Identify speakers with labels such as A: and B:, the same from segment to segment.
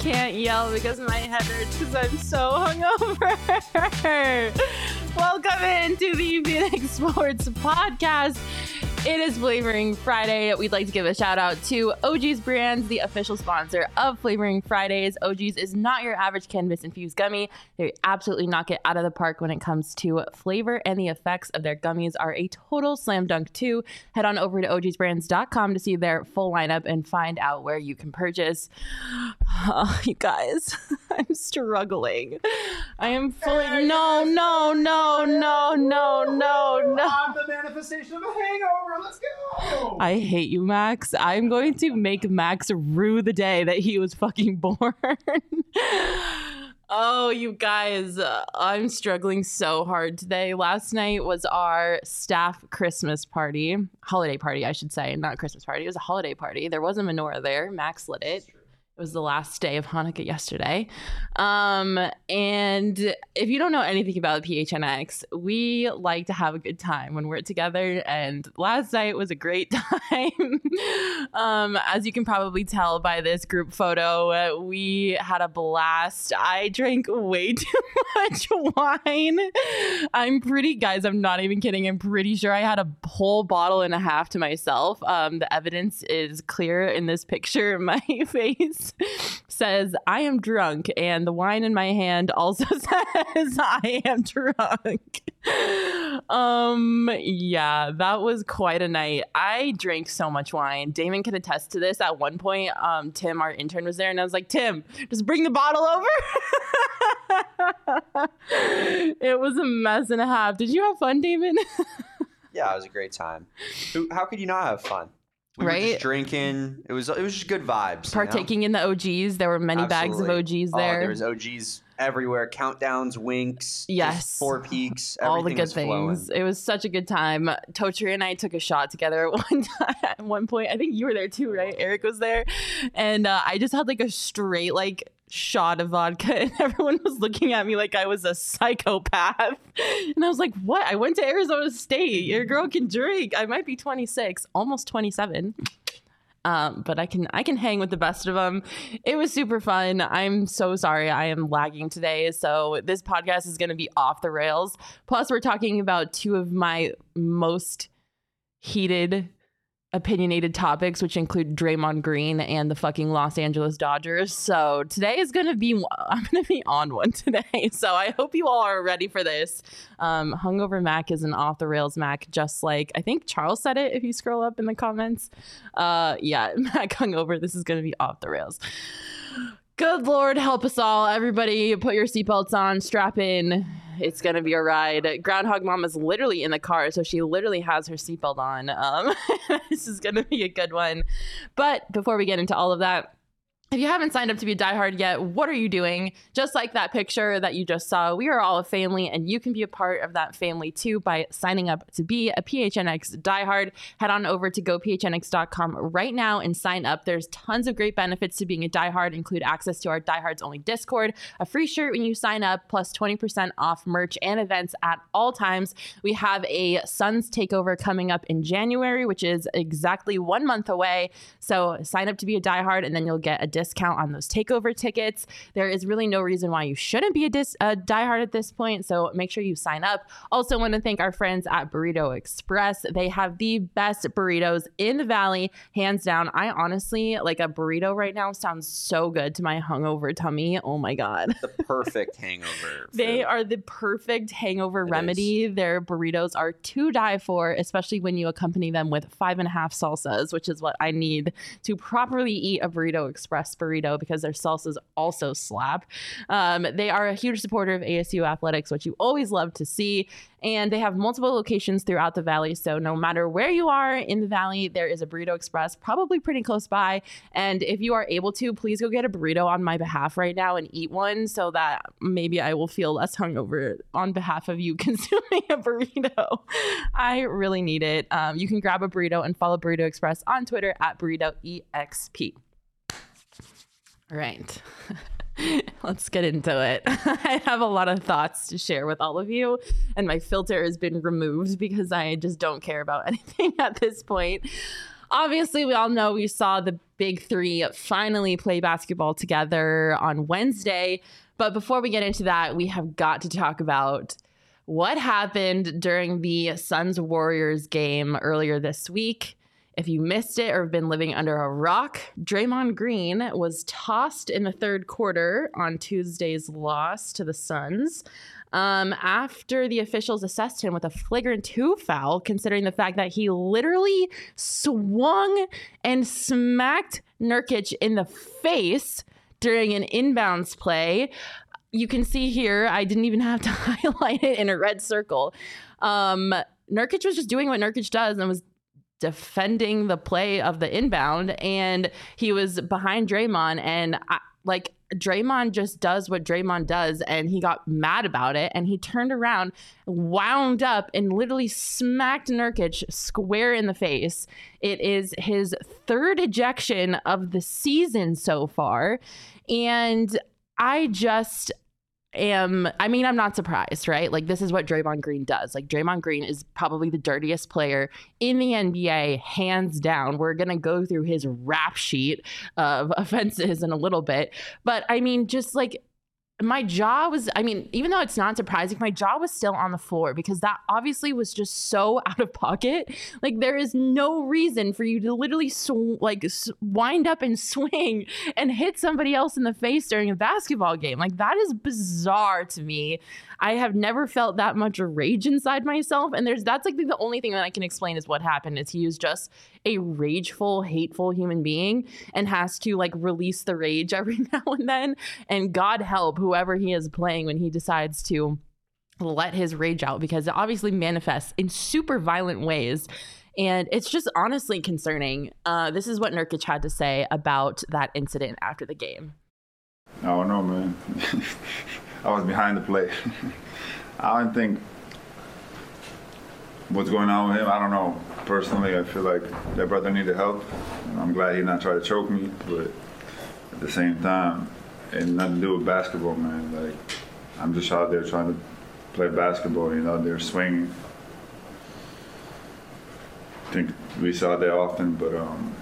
A: Can't yell because my head hurts because I'm so hungover. Welcome into the Phoenix Sports Podcast. It is Flavoring Friday. We'd like to give a shout out to OG's Brands, the official sponsor of Flavoring Fridays. OG's is not your average cannabis infused gummy. They absolutely knock it out of the park when it comes to flavor, and the effects of their gummies are a total slam dunk, too. Head on over to ogsbrands.com to see their full lineup and find out where you can purchase. Oh, you guys, I'm struggling. I am fully. No, no, no, no, no, no, no.
B: I'm the manifestation of a hangover. Let's go.
A: I hate you, Max. I'm going to make Max rue the day that he was fucking born. oh, you guys, uh, I'm struggling so hard today. Last night was our staff Christmas party, holiday party, I should say, not Christmas party. It was a holiday party. There was a menorah there. Max lit it. It was the last day of Hanukkah yesterday. Um, and if you don't know anything about PHNX, we like to have a good time when we're together. And last night was a great time. um, as you can probably tell by this group photo, uh, we had a blast. I drank way too much wine. I'm pretty, guys, I'm not even kidding. I'm pretty sure I had a whole bottle and a half to myself. Um, the evidence is clear in this picture. In my face says, I am drunk, and the wine in my hand also says, I am drunk. um, yeah, that was quite a night. I drank so much wine. Damon can attest to this. At one point, um, Tim, our intern, was there, and I was like, Tim, just bring the bottle over. it was a mess and a half. Did you have fun, Damon?
B: Yeah, it was a great time. How could you not have fun? We were
A: Right?
B: just drinking. It was it was just good vibes. you know?
A: Partaking in the OGs. There were many bags of
B: Absolutely.
A: OGs
B: Oh,
A: there.
B: there was OGs everywhere. Countdowns, winks.
A: Yes.
B: Four peaks.
A: all the good
B: was flowing.
A: things. It was such a good time. Totri and I took a shot together at one time. At one point, I think you were there too, right? Eric was there, and uh, I just had like a straight like shot of vodka, and everyone was looking at me like I was a psychopath. And I was like, "What? I went to Arizona State. Your girl can drink. I might be 26, almost 27." um, but I can I can hang with the best of them. It was super fun. I'm so sorry I am lagging today, so this podcast is going to be off the rails. Plus, we're talking about two of my most heated, opinionated topics, which include Draymond Green and the fucking Los Angeles Dodgers. So today is to be I'm to be on one today. So I hope you all are ready for this. Um, Hungover Mac is an off the rails Mac, just like I think Charles said it. If you scroll up in the comments, uh, yeah, Mac Hungover. This is to be off the rails. Good Lord, help us all. Everybody, put your seatbelts on, strap in. It's to be a ride. Groundhog Mom is literally in the car, so she literally has her seatbelt on. Um, this is to be a good one. But before we get into all of that, if you haven't signed up to be a diehard yet, what are you doing? Just like that picture that you just saw, we are all a family, and you can be a part of that family too by signing up to be a PHNX diehard. Head on over to gophnx.com right now and sign up. There's tons of great benefits to being a diehard, include access to our diehards only Discord, a free shirt when you sign up, plus 20% off merch and events at all times. We have a Suns takeover coming up in January, which is exactly one month away. So sign up to be a diehard, and then you'll get a discount on those takeover tickets. There is really no reason why you shouldn't be a, dis- a diehard at this point. So make sure you sign up. Also, want to thank our friends at Burrito Express. They have the best burritos in the valley, hands down. I honestly like a burrito right now sounds so good to my hungover tummy. Oh my god.
B: The perfect hangover.
A: They are the perfect hangover
B: It
A: remedy. Their burritos are to die for, especially when you accompany them with five and a half salsas, which is what I need to properly eat a Burrito Express burrito because their salsas also slap. Um, they are a huge supporter of ASU athletics, which you always love to see. And they have multiple locations throughout the valley. So no matter where you are in the valley, there is a Burrito Express, probably pretty close by. And if you are able to, please go get a burrito on my behalf right now and eat one so that maybe I will feel less hungover on behalf of you consuming a burrito. I really need it. Um, you can grab a burrito and follow Burrito Express on Twitter at burritoexp. Right. Let's get into it. I have a lot of thoughts to share with all of you, and my filter has been removed because I just don't care about anything at this point. Obviously, we all know we saw the big three finally play basketball together on Wednesday. But before we get into that, we have got to talk about what happened during the Suns Warriors game earlier this week. If you missed it or have been living under a rock, Draymond Green was tossed in the third quarter on Tuesday's loss to the Suns um, after the officials assessed him with a flagrant two foul, considering the fact that he literally swung and smacked Nurkic in the face during an inbounds play. You can see here, I didn't even have to highlight it in a red circle. Um, Nurkic was just doing what Nurkic does and was defending the play of the inbound and he was behind Draymond and I, like Draymond just does what Draymond does and he got mad about it and he turned around, wound up and literally smacked Nurkic square in the face. It is his third ejection of the season so far and I just am I mean, I'm not surprised, right? Like this is what Draymond Green does. Like Draymond Green is probably the dirtiest player in the NBA, hands down. We're gonna go through his rap sheet of offenses in a little bit. But I mean, just like my jaw was i mean even though it's not surprising my jaw was still on the floor because that obviously was just so out of pocket. Like there is no reason for you to literally sw- like wind up and swing and hit somebody else in the face during a basketball game. Like that is bizarre to me i have never felt that much rage inside myself and there's that's like the only thing that i can explain is what happened is he was just a rageful hateful human being and has to like release the rage every now and then and god help whoever he is playing when he decides to let his rage out because it obviously manifests in super violent ways and it's just honestly concerning uh, this is what Nurkic had to say about that incident after the game
C: I don't know, man. I was behind the play. I don't think what's going on with him. I don't know. Personally, I feel like that brother needed help. I'm glad he not try to choke me, but at the same time, it nothing to do with basketball, man. Like I'm just out there trying to play basketball. You know, they're swinging. I think we saw that often, but um,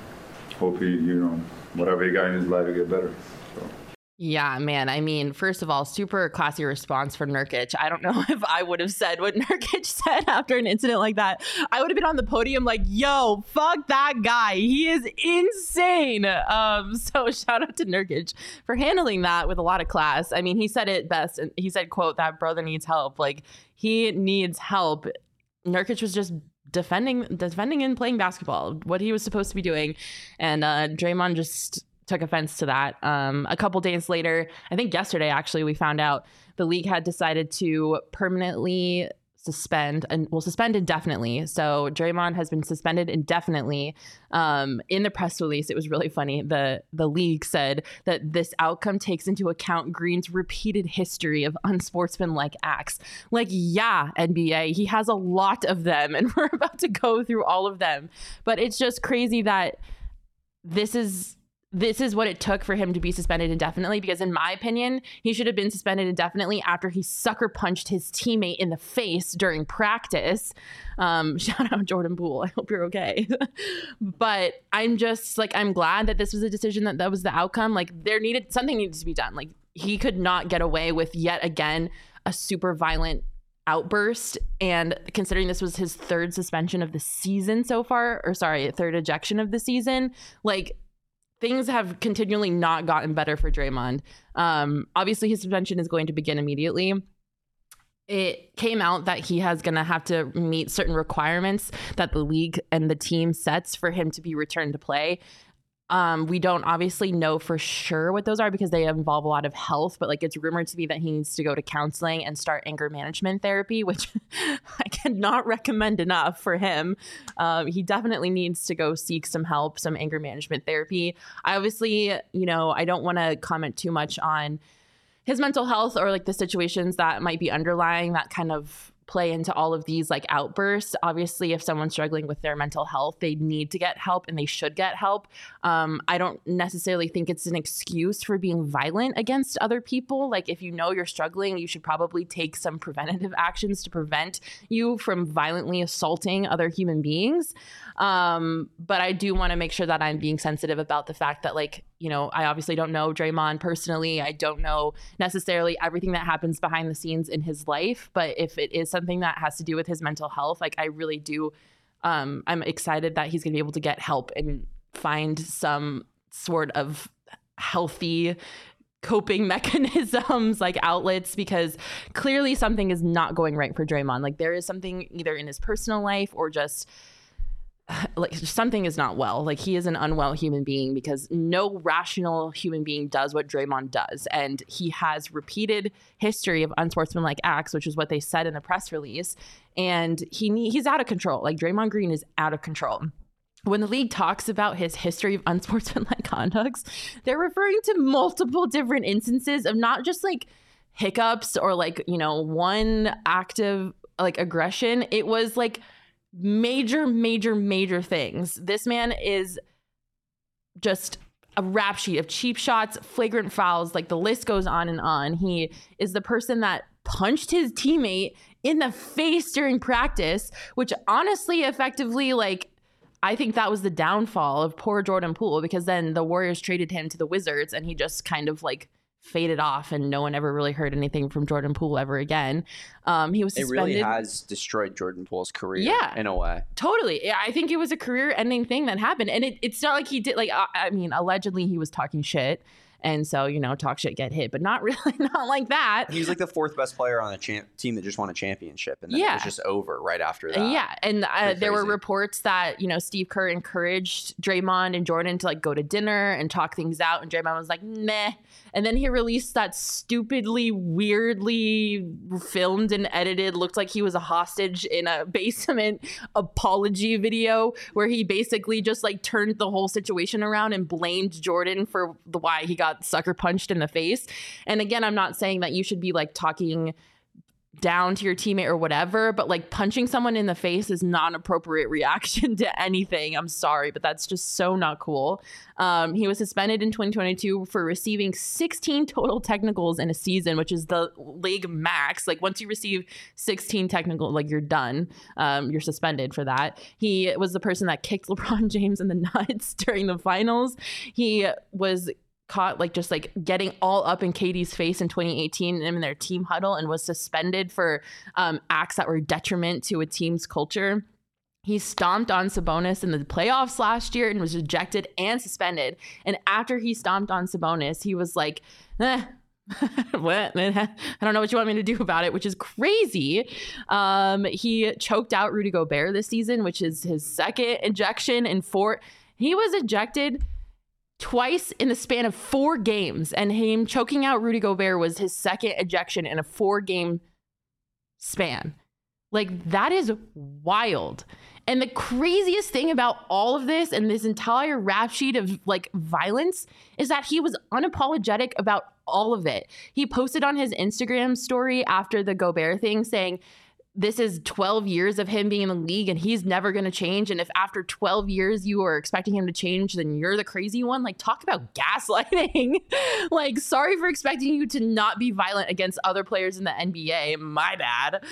C: hope he, you know, whatever he got in his life, he get better. So.
A: Yeah, man. I mean, first of all, super classy response from Nurkic. I don't know if I would have said what Nurkic said after an incident like that. I would have been on the podium like, "Yo, fuck that guy. He is insane." Um, so shout out to Nurkic for handling that with a lot of class. I mean, he said it best. And he said, "quote That brother needs help. Like he needs help." Nurkic was just defending, defending and playing basketball, what he was supposed to be doing, and uh, Draymond just took offense to that. Um, a couple days later, I think yesterday actually, we found out the league had decided to permanently suspend and will suspend indefinitely. So Draymond has been suspended indefinitely. Um, in the press release, it was really funny. the The league said that this outcome takes into account Green's repeated history of unsportsmanlike acts. Like, yeah, NBA, he has a lot of them, and we're about to go through all of them. But it's just crazy that this is this is what it took for him to be suspended indefinitely because in my opinion he should have been suspended indefinitely after he sucker punched his teammate in the face during practice. Um, shout out jordan poole. I hope you're okay. But i'm just like i'm glad that this was a decision that that was the outcome. Like there needed something needed to be done. Like he could not get away with yet again a super violent outburst. And considering this was his third suspension of the season so far or sorry third ejection of the season like things have continually not gotten better for Draymond. Um, obviously, his suspension is going to begin immediately. It came out that he has going to have to meet certain requirements that the league and the team sets for him to be returned to play. Um, we don't obviously know for sure what those are because they involve a lot of health, but like it's rumored to be that he needs to go to counseling and start anger management therapy, which I cannot recommend enough for him. Um, he definitely needs to go seek some help, some anger management therapy. I obviously, you know, I don't want to comment too much on his mental health or like the situations that might be underlying that kind of play into all of these like outbursts. Obviously, if someone's struggling with their mental health, they need to get help and they should get help. Um, I don't necessarily think it's an excuse for being violent against other people. Like, if you know you're struggling, you should probably take some preventative actions to prevent you from violently assaulting other human beings. Um, but I do want to make sure that I'm being sensitive about the fact that, like, you know, I obviously don't know Draymond personally. I don't know necessarily everything that happens behind the scenes in his life. But if it is something that has to do with his mental health, like, I really do. Um, I'm excited that he's going to be able to get help and find some sort of healthy coping mechanisms like outlets because clearly something is not going right for Draymond. Like there is something either in his personal life or just like something is not well. Like he is an unwell human being because no rational human being does what Draymond does. And he has repeated history of unsportsmanlike acts, which is what they said in the press release. And he he's out of control. Like Draymond Green is out of control when the league talks about his history of unsportsmanlike conducts, they're referring to multiple different instances of not just like hiccups or like, you know, one active like aggression. It was like major, major, major things. This man is just a rap sheet of cheap shots, flagrant fouls, like the list goes on and on. He is the person that punched his teammate in the face during practice, which honestly effectively like I think that was the downfall of poor Jordan Poole because then the Warriors traded him to the Wizards and he just kind of like faded off and no one ever really heard anything from Jordan Poole ever again. Um, he was suspended.
B: It really has destroyed Jordan Poole's career
A: yeah,
B: in a way.
A: Totally. Yeah, I think it was a career ending thing that happened. And it, it's not like he did like I, I mean, allegedly he was talking shit and so, you know, talk shit, get hit, but not really, not like that.
B: He's like the fourth best player on a champ- team that just won a championship. And then yeah. it was just over right after that.
A: Yeah. And uh, there were reports that, you know, Steve Kerr encouraged Draymond and Jordan to like go to dinner and talk things out. And Draymond was like, meh. And then he released that stupidly, weirdly filmed and edited, looked like he was a hostage in a basement apology video where he basically just like turned the whole situation around and blamed Jordan for the why he got got sucker punched in the face. And again, I'm not saying that you should be like talking down to your teammate or whatever, but like punching someone in the face is not an appropriate reaction to anything. I'm sorry, but that's just so not cool. Um, he was suspended in 2022 for receiving 16 total technicals in a season, which is the league max. Like once you receive 16 technical, like you're done. Um, you're suspended for that. He was the person that kicked LeBron James in the nuts during the finals. He was caught like just like getting all up in Katie's face in 2018 in their team huddle and was suspended for um, acts that were detriment to a team's culture. He stomped on Sabonis in the playoffs last year and was ejected and suspended. And after he stomped on Sabonis, he was like, eh, what? I don't know what you want me to do about it, which is crazy. Um, he choked out Rudy Gobert this season, which is his second ejection in four. He was ejected twice in the span of four games, and him choking out Rudy Gobert was his second ejection in a four game span. Like, that is wild. And the craziest thing about all of this and this entire rap sheet of like violence is that he was unapologetic about all of it. He posted on his Instagram story after the Gobert thing saying, this is 12 years of him being in the league and he's never going to change. And if after 12 years you are expecting him to change, then you're the crazy one. Like, talk about gaslighting. like, sorry for expecting you to not be violent against other players in the NBA. My bad.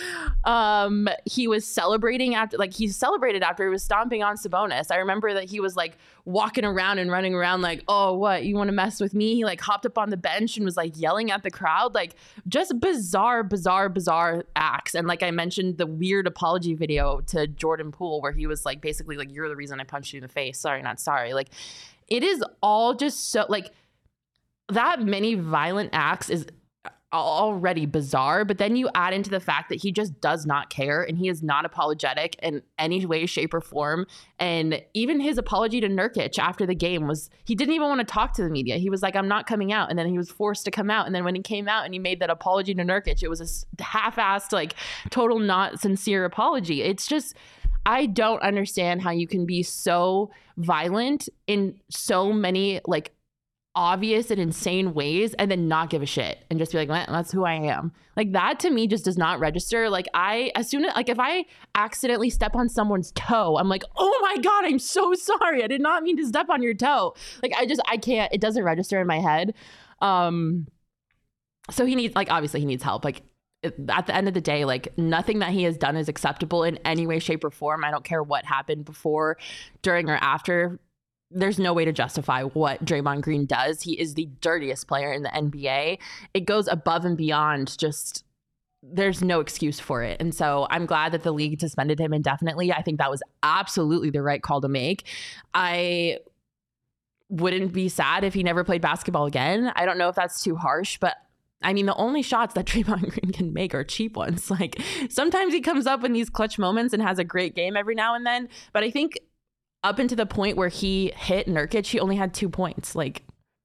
A: Um, he was celebrating after, like, he celebrated after he was stomping on Sabonis. I remember that he was like walking around and running around, like, oh, what? You want to mess with me? He like hopped up on the bench and was like yelling at the crowd. Like, just bizarre, bizarre, bizarre acts. And like I mentioned, mentioned the weird apology video to Jordan Poole where he was like basically like you're the reason I punched you in the face. Sorry, not sorry. Like it is all just so like that many violent acts is already bizarre, but then you add into the fact that he just does not care and he is not apologetic in any way, shape, or form. And even his apology to Nurkic after the game was he didn't even want to talk to the media. He was like, I'm not coming out. And then he was forced to come out. And then when he came out and he made that apology to Nurkic, it was a half assed, like total not sincere apology. It's just, I don't understand how you can be so violent in so many like obvious and insane ways and then not give a shit and just be like that's who i am. Like that to me just does not register. Like i as soon as like if i accidentally step on someone's toe i'm like oh my god i'm so sorry. I did not mean to step on your toe. Like i just i can't it doesn't register in my head. Um so he needs like obviously he needs help. Like at the end of the day, like nothing that he has done is acceptable in any way, shape, or form. I don't care what happened before, during, or after there's no way to justify what Draymond Green does. He is the dirtiest player in the NBA. It goes above and beyond just there's no excuse for it. And so I'm glad that the league suspended him indefinitely. I think that was absolutely the right call to make. I wouldn't be sad if he never played basketball again. I don't know if that's too harsh, but I mean, the only shots that Draymond Green can make are cheap ones. Like sometimes he comes up in these clutch moments and has a great game every now and then. But I think up into the point where he hit Nurkic, he only had two points. Like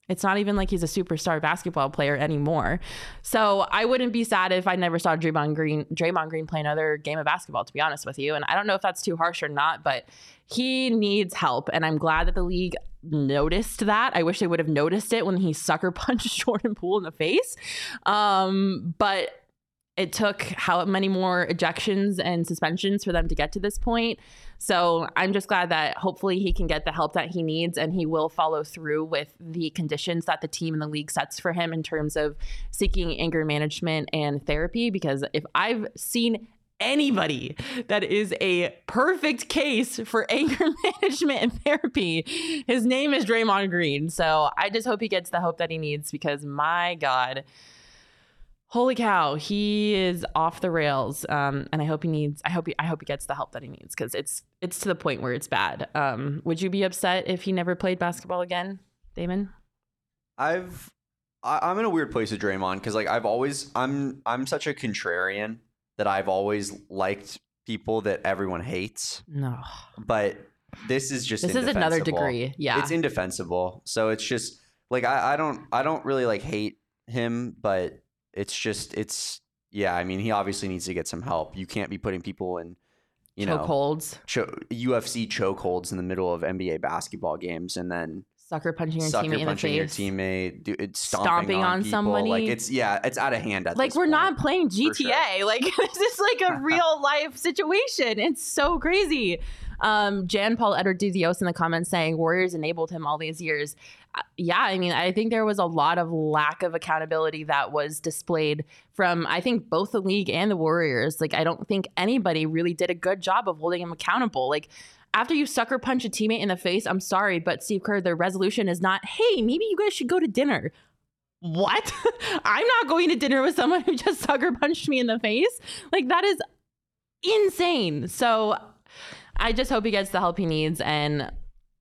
A: it's not even like he's a superstar basketball player anymore. So I wouldn't be sad if I never saw Draymond Green, Draymond Green play another game of basketball, to be honest with you. And I don't know if that's too harsh or not, but he needs help. And I'm glad that the league noticed that. I wish they would have noticed it when he sucker punched Jordan Poole in the face. Um, but it took how many more ejections and suspensions for them to get to this point. So I'm just glad that hopefully he can get the help that he needs and he will follow through with the conditions that the team and the league sets for him in terms of seeking anger management and therapy. Because if I've seen anybody that is a perfect case for anger management and therapy. His name is Draymond Green. So I just hope he gets the help that he needs because my God, holy cow, he is off the rails. Um, and I hope he needs. I hope he. I hope he gets the help that he needs because it's it's to the point where it's bad. Um, would you be upset if he never played basketball again, Damon?
B: I've I, I'm in a weird place with Draymond because like I've always I'm I'm such a contrarian that I've always liked people that everyone hates.
A: No,
B: but this is just
A: this is another degree. Yeah,
B: it's indefensible. So it's just like I, I don't I don't really like hate him, but it's just it's yeah. I mean, he obviously needs to get some help. You can't be putting people in you know
A: chokeholds,
B: cho- UFC chokeholds in the middle of NBA basketball games, and then
A: sucker punching your
B: sucker
A: teammate
B: punching
A: in
B: your
A: the face.
B: teammate, do, it's stomping,
A: Stomping
B: on,
A: on
B: people.
A: somebody.
B: Like it's yeah, it's out of hand at
A: like we're
B: point.
A: not playing
B: for sure.
A: GTA. Like this is like a real life situation. It's so crazy. Um, Jan Paul Edward Dios in the comments saying Warriors enabled him all these years. Yeah, I mean, I think there was a lot of lack of accountability that was displayed from I think both the league and the Warriors. Like I don't think anybody really did a good job of holding him accountable. Like after you sucker punch a teammate in the face, I'm sorry, but Steve Kerr, the resolution is not, hey, maybe you guys should go to dinner. What? I'm not going to dinner with someone who just sucker punched me in the face. Like, that is insane. So I just hope he gets the help he needs. And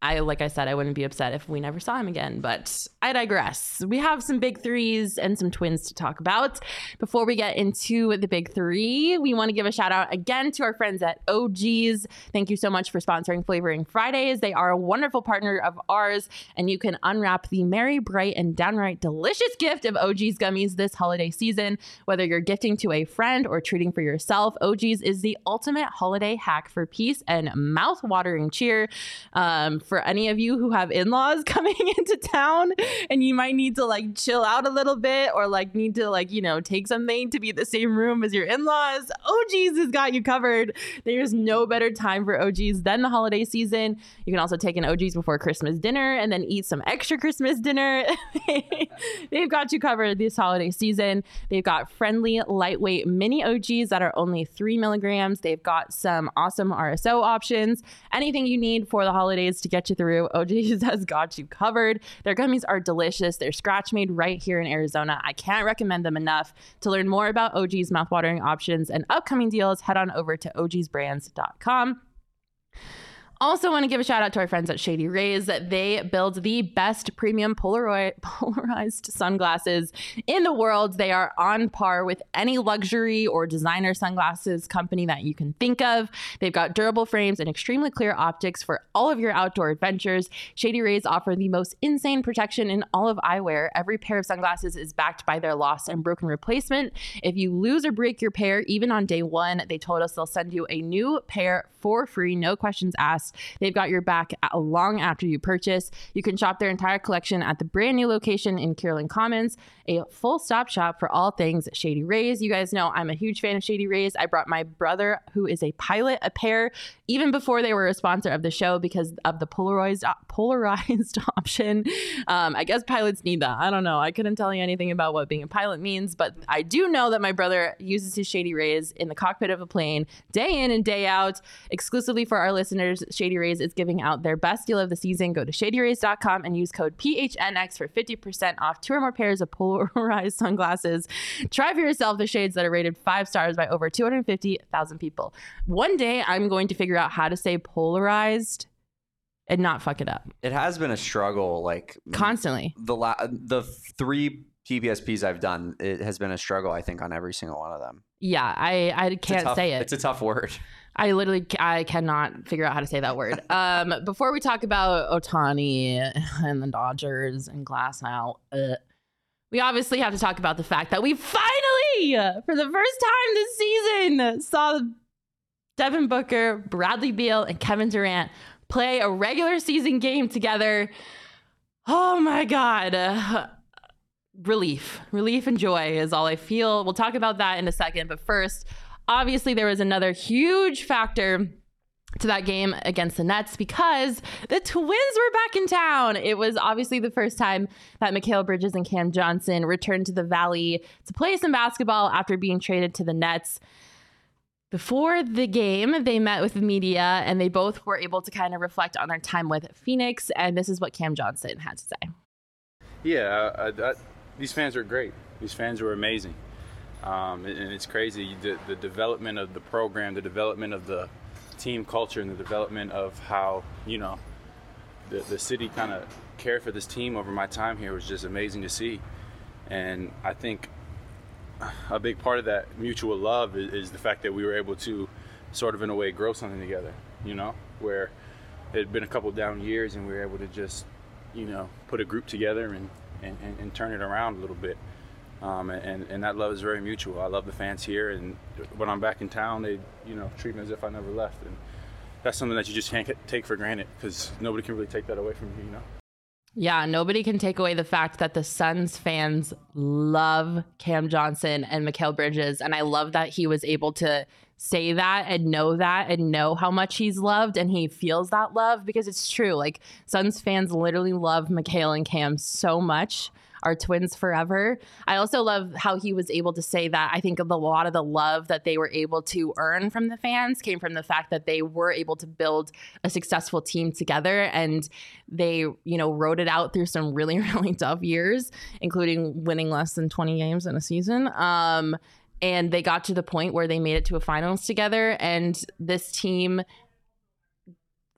A: I, like I said, I wouldn't be upset if we never saw him again, but I digress. We have some big threes and some twins to talk about. Before we get into the big three, we want to give a shout out again to our friends at OG's. Thank you so much for sponsoring Flavoring Fridays. They are a wonderful partner of ours, and you can unwrap the merry, bright, and downright delicious gift of OG's gummies this holiday season. Whether you're gifting to a friend or treating for yourself, OG's is the ultimate holiday hack for peace and mouth-watering cheer. Um, for any of you who have in-laws coming into town and you might need to like chill out a little bit or like need to like, you know, take something to be the same room as your in-laws, OG's has got you covered. There's no better time for OG's than the holiday season. You can also take an OG's before Christmas dinner and then eat some extra Christmas dinner. They've got you covered this holiday season. They've got friendly, lightweight mini OGs that are only three milligrams. They've got some awesome RSO options. Anything you need for the holidays to get you through, OGs has got you covered. Their gummies are delicious. They're scratch made right here in Arizona. I can't recommend them enough. To learn more about OG's mouthwatering options and upcoming deals, head on over to ogsbrands.com. Also, want to give a shout out to our friends at Shady Rays. They build the best premium Polaroid polarized sunglasses in the world. They are on par with any luxury or designer sunglasses company that you can think of. They've got durable frames and extremely clear optics for all of your outdoor adventures. Shady Rays offer the most insane protection in all of eyewear. Every pair of sunglasses is backed by their lost and broken replacement. If you lose or break your pair, even on day one, they told us they'll send you a new pair for free, no questions asked. They've got your back long after you purchase. You can shop their entire collection at the brand new location in Kierland Commons, a full stop shop for all things Shady Rays. You guys know I'm a huge fan of Shady Rays. I brought my brother, who is a pilot, a pair even before they were a sponsor of the show because of the polarized polarized option. Um, I guess pilots need that. I don't know. I couldn't tell you anything about what being a pilot means, but I do know that my brother uses his Shady Rays in the cockpit of a plane day in and day out exclusively for our listeners, Shady Rays is giving out their best deal of the season. Go to shadyrays.com and use code PHNX for 50% off two or more pairs of polarized sunglasses. Try for yourself the shades that are rated five stars by over 250,000 people. One day I'm going to figure out how to say polarized and not fuck it up.
B: It has been a struggle, like
A: constantly.
B: The la- the three PPSPs I've done, it has been a struggle. I think on every single one of them.
A: Yeah, I I can't
B: tough,
A: say it.
B: It's a tough word.
A: I literally I cannot figure out how to say that word. Um, before we talk about Ohtani and the Dodgers and Glasnow, uh, we obviously have to talk about the fact that we finally, for the first time this season, saw Devin Booker, Bradley Beal, and Kevin Durant play a regular season game together. Oh my god. relief, relief and joy is all I feel. We'll talk about that in a second, but first, obviously there was another huge factor to that game against the Nets because the Twins were back in town. It was obviously the first time that Mikal Bridges and Cam Johnson returned to the Valley to play some basketball after being traded to the Nets. Before the game, they met with the media and they both were able to kind of reflect on their time with Phoenix. And this is what Cam Johnson had to say.
D: Yeah, I, I, these fans are great. These fans are amazing. Um, and, it's crazy the, the development of the program, the development of the team culture, and the development of how, you know, the, the city kind of cared for this team over my time here was just amazing to see. And I think a big part of that mutual love is, is, the fact that we were able to sort of in a way grow something together you know where it had been a couple down years and we were able to just you know put a group together and and, and, and turn it around a little bit um, and, and that love is very mutual i love the fans here and when i'm back in town they you know treat me as if i never left and that's something that you just can't take for granted because nobody can really take that away from you you know
A: yeah, nobody can take away the fact that the Suns fans love Cam Johnson and Mikal Bridges. And I love that he was able to say that and know that and know how much he's loved and he feels that love because it's true. Like Suns fans literally love Mikal and Cam so much are twins forever. I also love how he was able to say that. I think a lot of the love that they were able to earn from the fans came from the fact that they were able to build a successful team together and they, you know, wrote it out through some really, really tough years, including winning less than 20 games in a season. Um, and they got to the point where they made it to a finals together and this team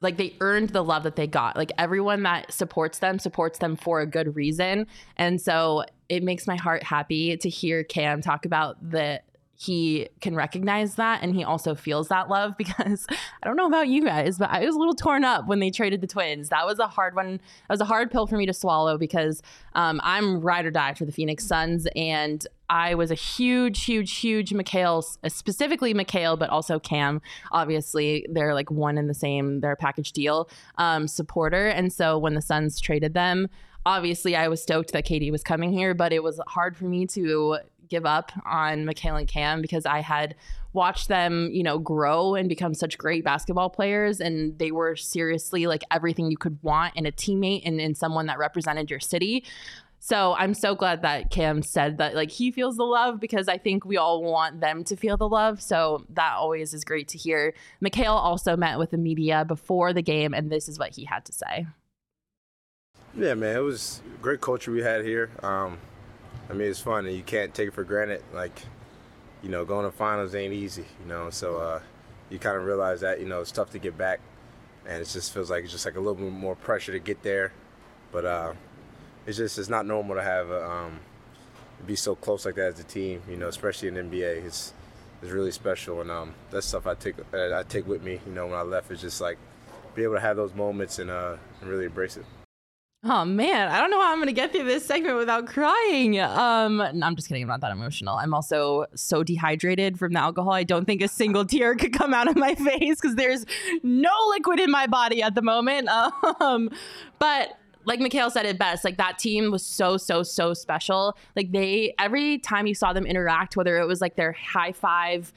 A: like they earned the love that they got. Like everyone that supports them supports them for a good reason. And so it makes my heart happy to hear Cam talk about the he can recognize that and he also feels that love because I don't know about you guys, but I was a little torn up when they traded the twins. That was a hard one. That was a hard pill for me to swallow because um, I'm ride or die for the Phoenix Suns. And I was a huge, huge, huge Mikal, specifically Mikal, but also Cam. Obviously, they're like one in the same, they're a package deal um, supporter. And so when the Suns traded them, obviously I was stoked that Katie was coming here, but it was hard for me to give up on Mikal and Cam because I had watched them, you know, grow and become such great basketball players. And they were seriously like everything you could want in a teammate and in someone that represented your city. So I'm so glad that Cam said that like he feels the love because I think we all want them to feel the love. So that always is great to hear. Mikal also met with the media before the game, and this is what he had to say.
E: Yeah, man, it was great culture we had here. Um, I mean, it's fun, and you can't take it for granted. Like, you know, going to finals ain't easy, you know. So uh, you kind of realize that, you know, it's tough to get back, and it just feels like it's just like a little bit more pressure to get there. But uh, it's just it's not normal to have a, um, be so close like that as a team, you know, especially in NBA. It's it's really special, and um, that's stuff I take I take with me. You know, when I left, it's just like be able to have those moments and, uh, and really embrace it.
A: Oh man, I don't know how I'm gonna get through this segment without crying. Um, no, I'm just kidding. I'm not that emotional. I'm also so dehydrated from the alcohol. I don't think a single tear could come out of my face because there's no liquid in my body at the moment. Um, but like Mikal said it best, like that team was so, so, so special. Like they, every time you saw them interact, whether it was like their high five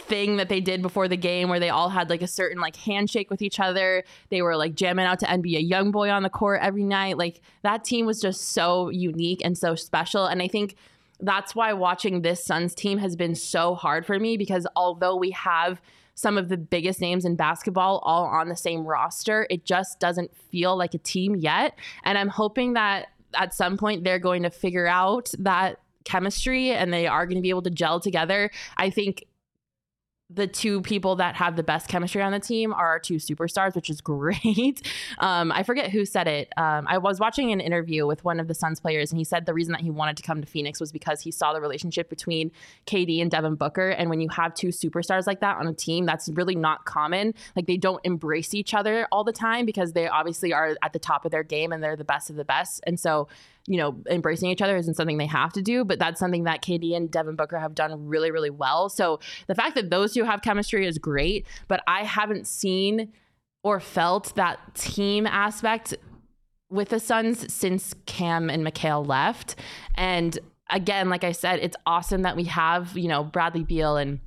A: thing that they did before the game where they all had like a certain like handshake with each other. They were like jamming out to NBA Youngboy on the court every night. Like that team was just so unique and so special. And I think that's why watching this Suns team has been so hard for me because although we have some of the biggest names in basketball all on the same roster, it just doesn't feel like a team yet. And I'm hoping that at some point they're going to figure out that chemistry and they are going to be able to gel together. I think the two people that have the best chemistry on the team are our two superstars, which is great. Um, I forget who said it. Um, I was watching an interview with one of the Suns players, and he said the reason that he wanted to come to Phoenix was because he saw the relationship between KD and Devin Booker. And when you have two superstars like that on a team, that's really not common. Like they don't embrace each other all the time because they obviously are at the top of their game and they're the best of the best. And so you know, embracing each other isn't something they have to do, but that's something that KD and Devin Booker have done really, really well. So the fact that those two have chemistry is great, but I haven't seen or felt that team aspect with the Suns since Cam and Mikal left. And again, like I said, it's awesome that we have, you know, Bradley Beal and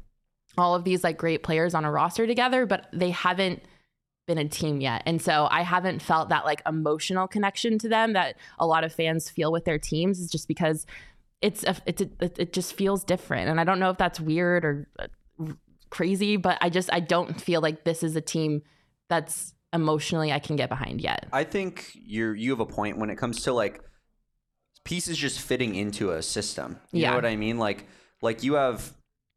A: all of these like great players on a roster together, but they haven't been a team yet. And so I haven't felt that like emotional connection to them that a lot of fans feel with their teams is just because it's a, it's a, it just feels different. And I don't know if that's weird or uh, crazy, but I just I don't feel like this is a team that's emotionally I can get behind yet.
B: I think you're you have a point when it comes to like pieces just fitting into a system. You
A: Yeah.
B: know what I mean? Like like you have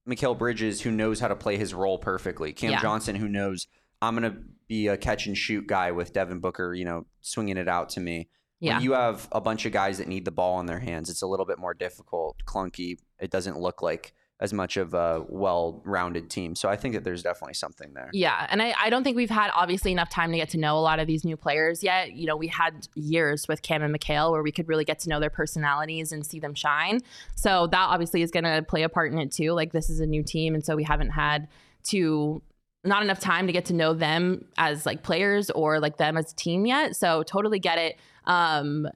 B: Mikal Bridges who knows how to play his role perfectly. Cam
A: Yeah.
B: Johnson who knows I'm gonna be a catch and shoot guy with Devin Booker, you know, swinging it out to me.
A: Yeah.
B: When you have a bunch of guys that need the ball in their hands, it's a little bit more difficult, clunky. It doesn't look like as much of a well-rounded team. So I think that there's definitely something there.
A: Yeah. And I, I don't think we've had obviously enough time to get to know a lot of these new players yet. You know, we had years with Cam and Mikal where we could really get to know their personalities and see them shine. So that obviously is going to play a part in it too. Like this is a new team. And so we haven't had to not enough time to get to know them as like players or like them as a team yet. So totally get it. Um,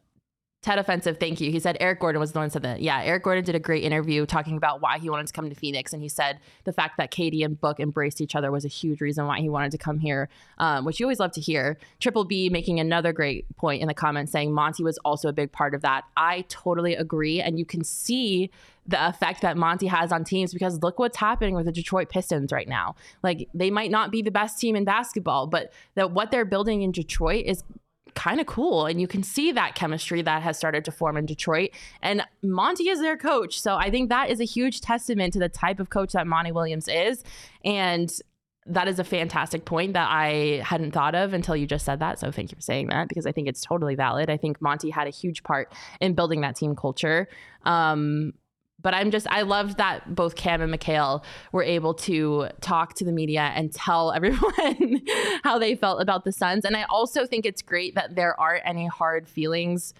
A: Ted Offensive, thank you. He said Eric Gordon was the one said that. Yeah, Eric Gordon did a great interview talking about why he wanted to come to Phoenix. And he said the fact that Katie and Book embraced each other was a huge reason why he wanted to come here, um, which you always love to hear. Triple B making another great point in the comments saying Monty was also a big part of that. I totally agree. And you can see the effect that Monty has on teams because look what's happening with the Detroit Pistons right now. Like they might not be the best team in basketball, but that what they're building in Detroit is kind of cool and you can see that chemistry that has started to form in Detroit and Monty is their coach so I think that is a huge testament to the type of coach that Monty Williams is and that is a fantastic point that I hadn't thought of until you just said that so thank you for saying that because I think it's totally valid. I think Monty had a huge part in building that team culture um but I'm just I loved that both Cam and Mikal were able to talk to the media and tell everyone how they felt about the Suns. And I also think it's great that there aren't any hard feelings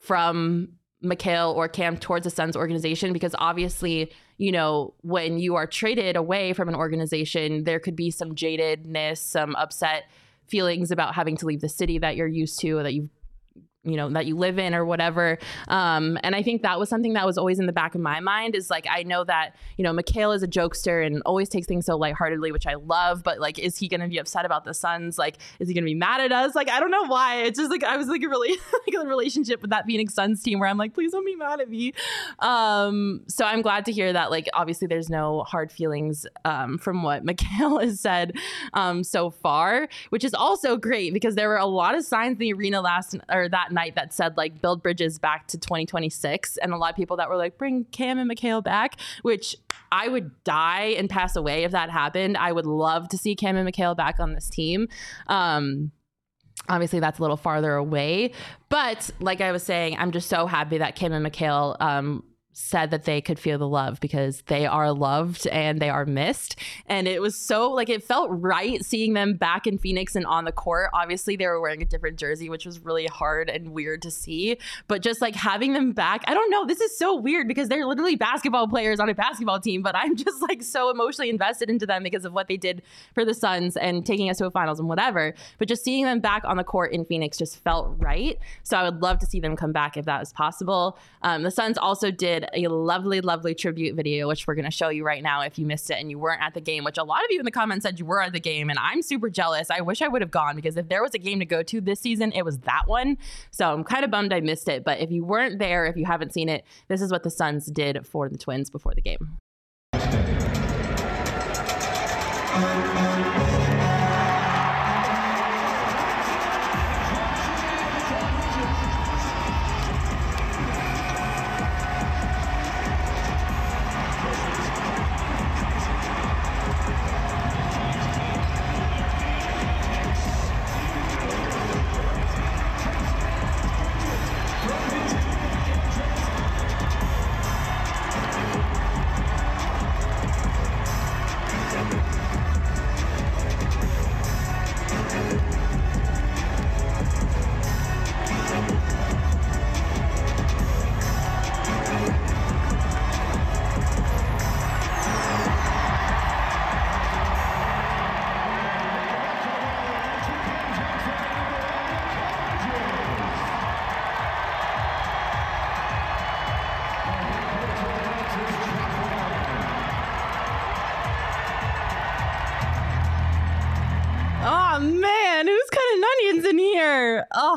A: from Mikal or Cam towards the Suns organization because obviously, you know, when you are traded away from an organization, there could be some jadedness, some upset feelings about having to leave the city that you're used to, that you've you know that you live in or whatever. Um, and i think that was something that was always in the back of my mind is like i know that you know Mikal is a jokester and always takes things so lightheartedly which i love but like is he gonna be upset about the suns? Like is he gonna be mad at us? Like i don't know why. It's just like i was like a really like a relationship with that phoenix suns team where i'm like please don't be mad at me. Um, so i'm glad to hear that like obviously there's no hard feelings um, from what Mikal has said um, so far which is also great because there were a lot of signs in the arena last or that night that said like build bridges back to 2026 and a lot of people that were like bring cam and Mikal back which i would die and pass away if that happened. I would love to see cam and Mikal back on this team. Um, obviously that's a little farther away. But like i was saying i'm just so happy that cam and Mikal um, said that they could feel the love because they are loved and they are missed. And it was so like it felt right seeing them back in Phoenix and on the court. Obviously, they were wearing a different jersey, which was really hard and weird to see. But just like having them back, I don't know, this is so weird because they're literally basketball players on a basketball team, but I'm just like so emotionally invested into them because of what they did for the Suns and taking us to a finals and whatever. But just seeing them back on the court in Phoenix just felt right. So I would love to see them come back if that was possible. Um, the Suns also did a lovely, lovely tribute video, which we're going to show you right now if you missed it and you weren't at the game, which a lot of you in the comments said you were at the game. And I'm super jealous. I wish I would have gone because if there was a game to go to this season, it was that one. So I'm kind of bummed I missed it. But if you weren't there, if you haven't seen it, this is what the Suns did for the Twins before the game.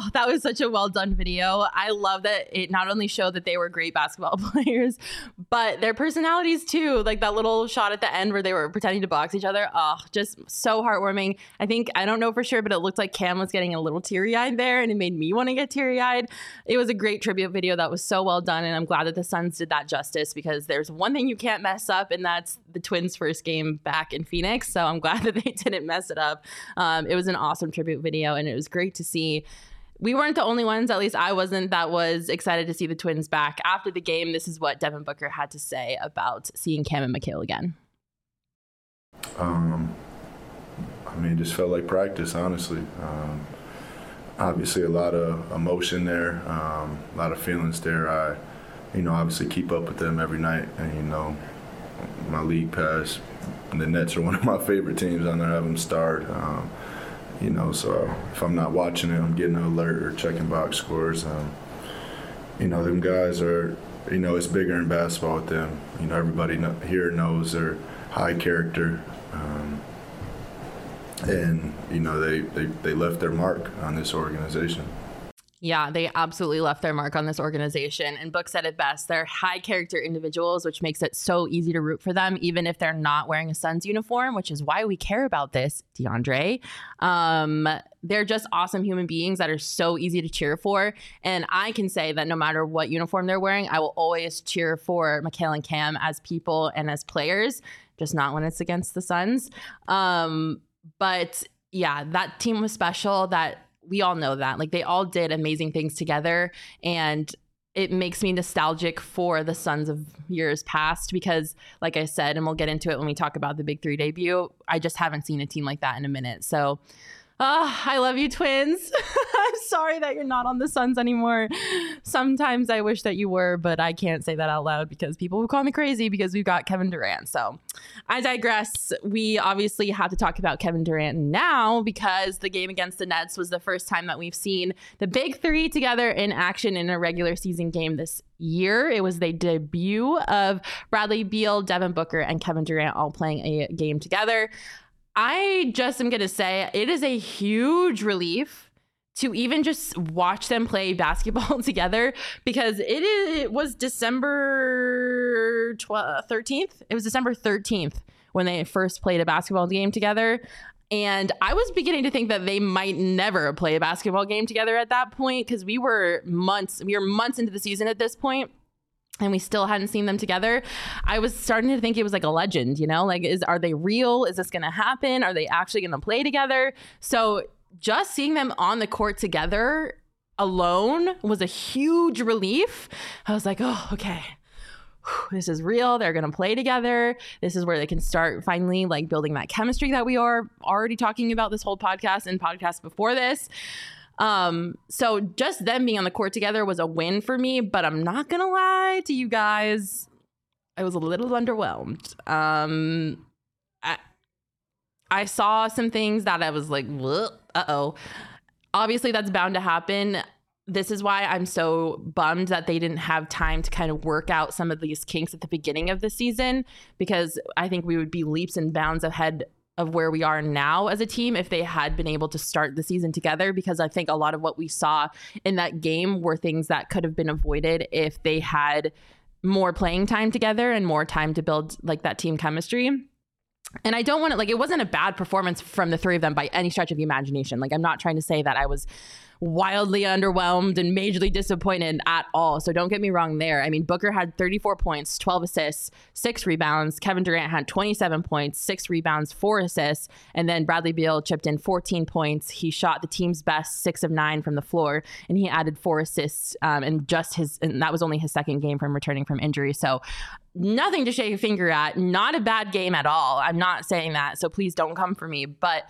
A: Oh, that was such a well done video. I love that it not only showed that they were great basketball players, but their personalities too. Like that little shot at the end where they were pretending to box each other. Oh, just so heartwarming. I think I don't know for sure, but it looked like Cam was getting a little teary eyed there, and it made me want to get teary eyed. It was a great tribute video that was so well done, and I'm glad that the Suns did that justice because there's one thing you can't mess up, and that's the Twins' first game back in Phoenix. So I'm glad that they didn't mess it up. Um, it was an awesome tribute video, and it was great to see. We weren't the only ones, at least I wasn't, that was excited to see the Twins back. After the game, this is what Devin Booker had to say about seeing Cam and Mikal again.
F: Um, I mean, it just felt like practice, honestly. Um, obviously, a lot of emotion there, um, a lot of feelings there. I, you know, obviously keep up with them every night, and you know, my league pass, the Nets are one of my favorite teams. I know have them starred. Um, you know, so if I'm not watching it, I'm getting an alert or checking box scores. Um, you know, them guys are, you know, it's bigger in basketball with them. You know, everybody here knows they're high character. Um, and, you know, they, they, they left their mark on this organization.
A: Yeah, they absolutely left their mark on this organization. And Book said it best. They're high character individuals, which makes it so easy to root for them, even if they're not wearing a Suns uniform, which is why we care about this, DeAndre. Um, they're just awesome human beings that are so easy to cheer for. And I can say that no matter what uniform they're wearing, I will always cheer for Mikal and Cam as people and as players, just not when it's against the Suns. Um, but yeah, that team was special. That we all know that. Like they all did amazing things together. And it makes me nostalgic for the Suns of years past because, like I said, and we'll get into it when we talk about the Big Three debut, I just haven't seen a team like that in a minute. So Oh, I love you, twins. I'm sorry that you're not on the Suns anymore. Sometimes I wish that you were, but I can't say that out loud because people will call me crazy because we've got Kevin Durant. So I digress. We obviously have to talk about Kevin Durant now because the game against the Nets was the first time that we've seen the big three together in action in a regular season game this year. It was the debut of Bradley Beal, Devin Booker, and Kevin Durant all playing a game together. I just am going to say it is a huge relief to even just watch them play basketball together because it, is, it was December 12, 13th. It was December 13th when they first played a basketball game together. And I was beginning to think that they might never play a basketball game together at that point because we were months, we were months into the season at this point and we still hadn't seen them together i was starting to think it was like a legend you know? Like is are they real? Is this going to happen? Are they actually going to play together? So just seeing them on the court together alone was a huge relief. I was like oh okay. This is real. They're going to play together. This is where they can start finally like building that chemistry that we are already talking about this whole podcast and podcast before this um, so just them being on the court together was a win for me, but I'm not gonna lie to you guys. I was a little underwhelmed. Um, I, I saw some things that I was like, uh oh. Obviously, that's bound to happen. This is why I'm so bummed that they didn't have time to kind of work out some of these kinks at the beginning of the season because I think we would be leaps and bounds ahead of where we are now as a team if they had been able to start the season together because I think a lot of what we saw in that game were things that could have been avoided if they had more playing time together and more time to build like that team chemistry. And I don't want to like it wasn't a bad performance from the three of them by any stretch of the imagination. Like I'm not trying to say that I was wildly underwhelmed and majorly disappointed at all. So don't get me wrong there. I mean, Booker had 34 points, 12 assists, six rebounds. Kevin Durant had 27 points, six rebounds, four assists. And then Bradley Beal chipped in 14 points. He shot the team's best six of nine from the floor, and he added four assists. Um, and just his, and that was only his second game from returning from injury. So nothing to shake a finger at. Not a bad game at all. I'm not saying that. So please don't come for me. But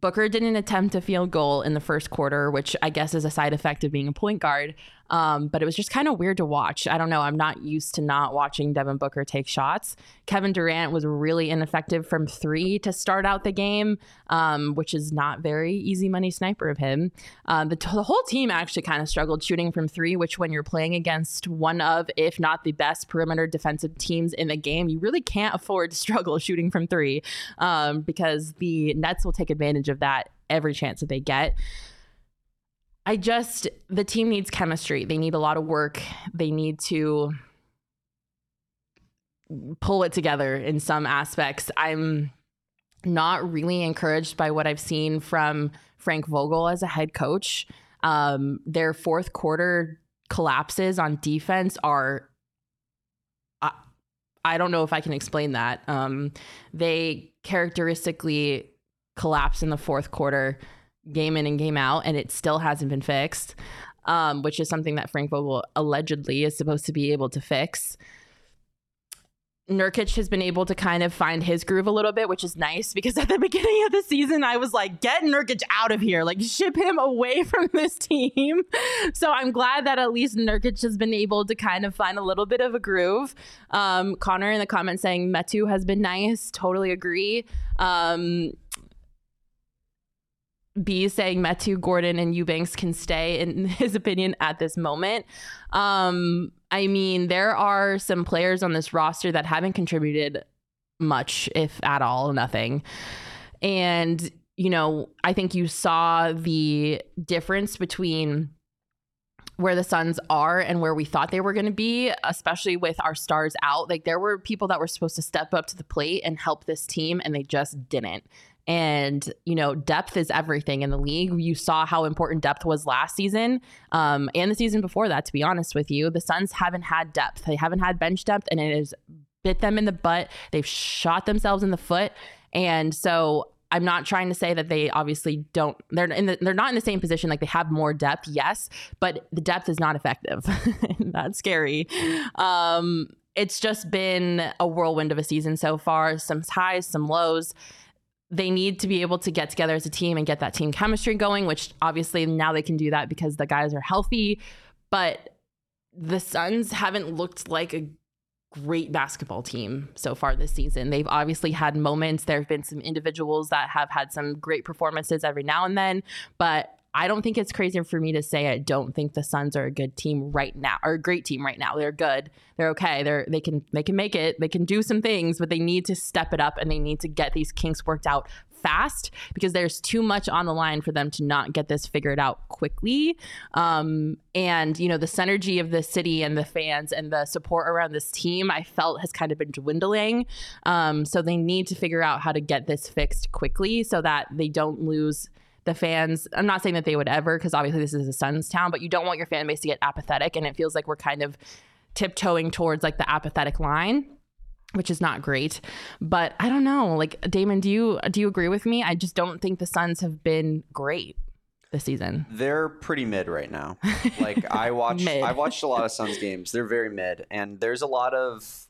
A: Booker didn't attempt a field goal in the first quarter, which I guess is a side effect of being a point guard. Um, but it was just kind of weird to watch. I don't know. I'm not used to not watching Devin Booker take shots. Kevin Durant was really ineffective from three to start out the game, um, which is not very easy money sniper of him. Uh, the, the whole team actually kind of struggled shooting from three, which when you're playing against one of, if not the best perimeter defensive teams in the game, you really can't afford to struggle shooting from three um, because the Nets will take advantage of that every chance that they get. I just the team needs chemistry. They need a lot of work. They need to pull it together in some aspects. I'm not really encouraged by what I've seen from Frank Vogel as a head coach. Um, their fourth quarter collapses on defense are I, don't know if I can explain that. Um, they characteristically collapse in the fourth quarter game in and game out, and it still hasn't been fixed, um, which is something that Frank Vogel allegedly is supposed to be able to fix. Nurkic has been able to kind of find his groove a little bit, which is nice because at the beginning of the season, I was like, get Nurkic out of here, like ship him away from this team. So I'm glad that at least Nurkic has been able to kind of find a little bit of a groove. Um, Connor in the comments saying Metu has been nice. Totally agree. Um, B saying Metu, Gordon, and Eubanks can stay, in his opinion, at this moment. Um, I mean, there are some players on this roster that haven't contributed much, if at all, nothing. And, you know, I think you saw the difference between where the Suns are and where we thought they were going to be, especially with our stars out. Like there were people that were supposed to step up to the plate and help this team, and they just didn't. And, you know, depth is everything in the league. You saw how important depth was last season um, and the season before that, to be honest with you. The Suns haven't had depth, they haven't had bench depth, and it has bit them in the butt. They've shot themselves in the foot. And so I'm not trying to say that they obviously don't. They're in the, they're not in the same position. Like they have more depth, yes, but the depth is not effective. That's scary. Um, it's just been a whirlwind of a season so far. Some highs, some lows. They need to be able to get together as a team and get that team chemistry going, which obviously now they can do that because the guys are healthy. But the Suns haven't looked like a great basketball team so far this season. They've obviously had moments. There have been some individuals that have had some great performances every now and then, but I don't think it's crazy for me to say I don't think the Suns are a good team right now or a great team right now. They're good. They're okay. They're they can they can make it. They can do some things, but they need to step it up and they need to get these kinks worked out fast because there's too much on the line for them to not get this figured out quickly. Um, and you know the synergy of the city and the fans and the support around this team, I felt has kind of been dwindling. Um, so they need to figure out how to get this fixed quickly so that they don't lose the fans. I'm not saying that they would ever, because obviously this is a Suns town, but you don't want your fan base to get apathetic, and it feels like we're kind of tiptoeing towards like the apathetic line which is not great. But I don't know. Like Damon, do you do you agree with me? I just don't think the Suns have been great this season.
B: They're pretty mid right now. Like I watch
A: Mid.
B: I watched a lot of Suns games. They're very mid and there's a lot of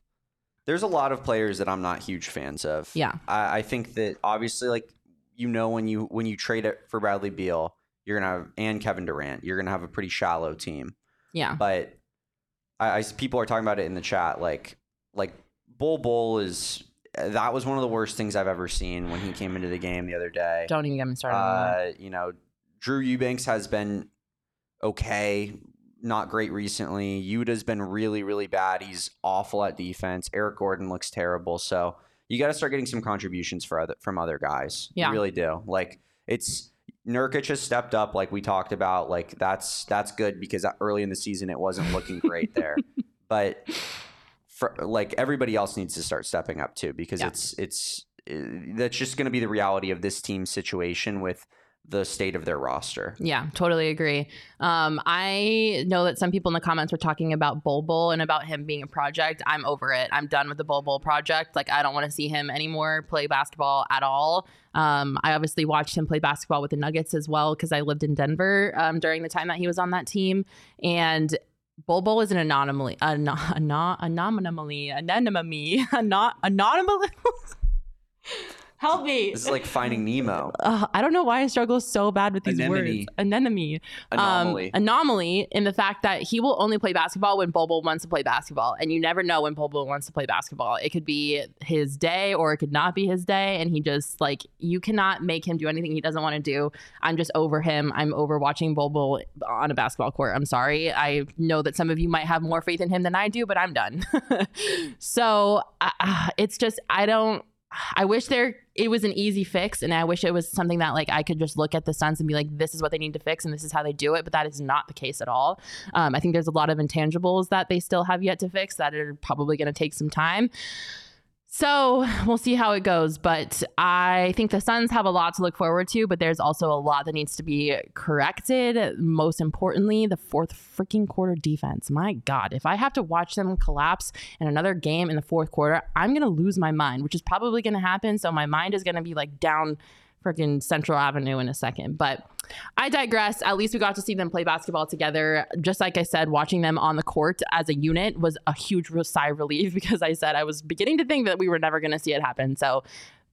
B: there's a lot of players that I'm not huge fans of.
A: Yeah.
B: I, I think that obviously like you know when you when you trade it for Bradley Beal, you're gonna have and Kevin Durant, you're gonna have a pretty shallow team.
A: Yeah.
B: But I, I people are talking about it in the chat like like Bull Bull is that was one of the worst things I've ever seen when he came into the game the other day.
A: Don't even get me started.
B: Uh, you know, Drew Eubanks has been okay, not great recently. Yuta's been really, really bad. He's awful at defense. Eric Gordon looks terrible. So you got to start getting some contributions for other, from other guys.
A: Yeah.
B: You really do. Like it's Nurkic has stepped up, like we talked about. Like that's that's good because early in the season it wasn't looking great there, but. For, like everybody else needs to start stepping up too because
A: Yeah.
B: it's it's uh, that's just going to be the reality of this team situation with the state of their roster.
A: Yeah, totally agree. Um, I know that some people in the comments were talking about Bol Bol and about him being a project. I'm over it. I'm done with the Bol Bol project. Like, I don't want to see him anymore play basketball at all. Um, I obviously watched him play basketball with the Nuggets as well because I lived in Denver um, during the time that he was on that team. And Bol Bol is an anomaly, an, an, anomaly, anemone, anon, anonymous. Help me.
B: This is like finding Nemo.
A: Uh, I don't know why I struggle so bad with these
B: Anemone.
A: words. Anemone.
B: Anomaly.
A: Um, anomaly in the fact that he will only play basketball when Bobo wants to play basketball. And you never know when Bobo wants to play basketball. It could be his day or it could not be his day. And he just, like, you cannot make him do anything he doesn't want to do. I'm just over him. I'm over watching Bobo on a basketball court. I'm sorry. I know that some of you might have more faith in him than I do, but I'm done. so uh, it's just, I don't. I wish there it was an easy fix, and I wish it was something that like I could just look at the Suns and be like, this is what they need to fix, and this is how they do it. But that is not the case at all. Um, I think there's a lot of intangibles that they still have yet to fix that are probably going to take some time. So we'll see how it goes. But I think the Suns have a lot to look forward to, but there's also a lot that needs to be corrected. Most importantly, the fourth freaking quarter defense. My God, if I have to watch them collapse in another game in the fourth quarter, I'm going to lose my mind, which is probably going to happen. So my mind is going to be like down freaking Central Avenue in a second. But I digress. At least we got to see them play basketball together. Just like I said, watching them on the court as a unit was a huge sigh of relief because I said I was beginning to think that we were never going to see it happen. So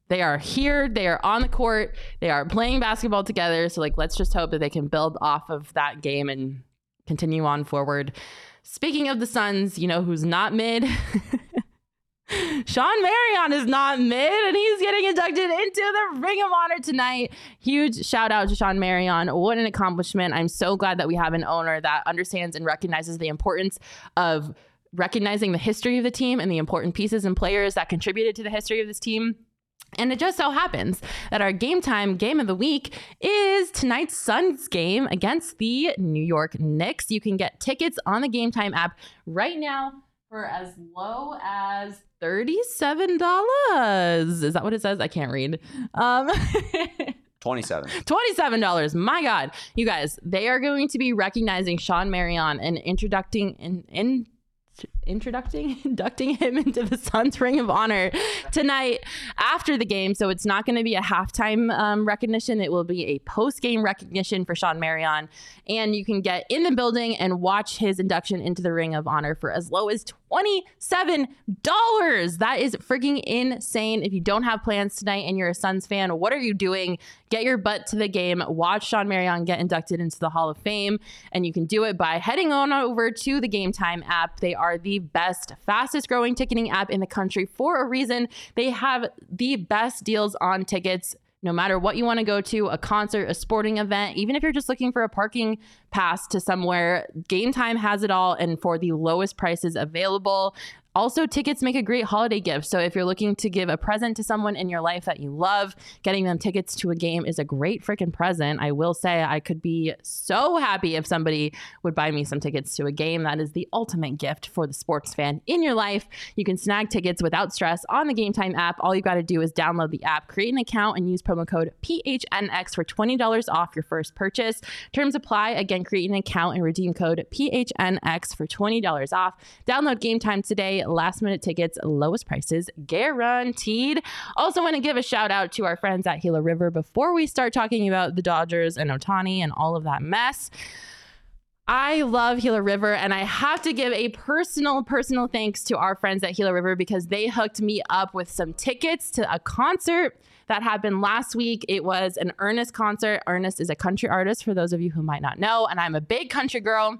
A: they are here, they are on the court, they are playing basketball together. So, like, let's just hope that they can build off of that game and continue on forward. Speaking of the Suns, you know who's not mid? Shawn Marion is not mid and he's getting inducted into the Ring of Honor tonight. Huge shout out to Shawn Marion. What an accomplishment. I'm so glad that we have an owner that understands and recognizes the importance of recognizing the history of the team and the important pieces and players that contributed to the history of this team. And it just so happens that our game time game of the week is tonight's Suns game against the New York Knicks. You can get tickets on the Game Time app right now for as low as $37. Is that what it says? I can't read. Um
B: 27.
A: $27. My God. You guys, they are going to be recognizing Shawn Marion and introducing and in introducing inducting him into the Suns Ring of Honor tonight after the game. So it's not going to be a halftime um, recognition. It will be a post game recognition for Shawn Marion, and you can get in the building and watch his induction into the Ring of Honor for as low as $27. That is freaking insane. If you don't have plans tonight and you're a Suns fan, what are you doing? Get your butt to the game. Watch Shawn Marion get inducted into the Hall of Fame. And you can do it by heading on over to the Game Time app. They are the best, fastest growing ticketing app in the country for a reason. They have the best deals on tickets no matter what you want to go to a concert, a sporting event, even if you're just looking for a parking pass to somewhere, Game Time has it all and for the lowest prices available. Also, tickets make a great holiday gift. So, if you're looking to give a present to someone in your life that you love, getting them tickets to a game is a great freaking present. I will say, I could be so happy if somebody would buy me some tickets to a game. That is the ultimate gift for the sports fan in your life. You can snag tickets without stress on the Game Time app. All you got to do is download the app, create an account, and use promo code PHNX for $20 off your first purchase. Terms apply. Again, create an account and redeem code PHNX for $20 off. Download Game Time today last minute tickets, lowest prices guaranteed. Also, want to give a shout out to our friends at Gila River before we start talking about the Dodgers and Ohtani and all of that mess. I love Gila River, and I have to give a personal, personal thanks to our friends at Gila River because they hooked me up with some tickets to a concert that happened last week. It was an Ernest concert. Ernest is a country artist, for those of you who might not know, and I'm a big country girl.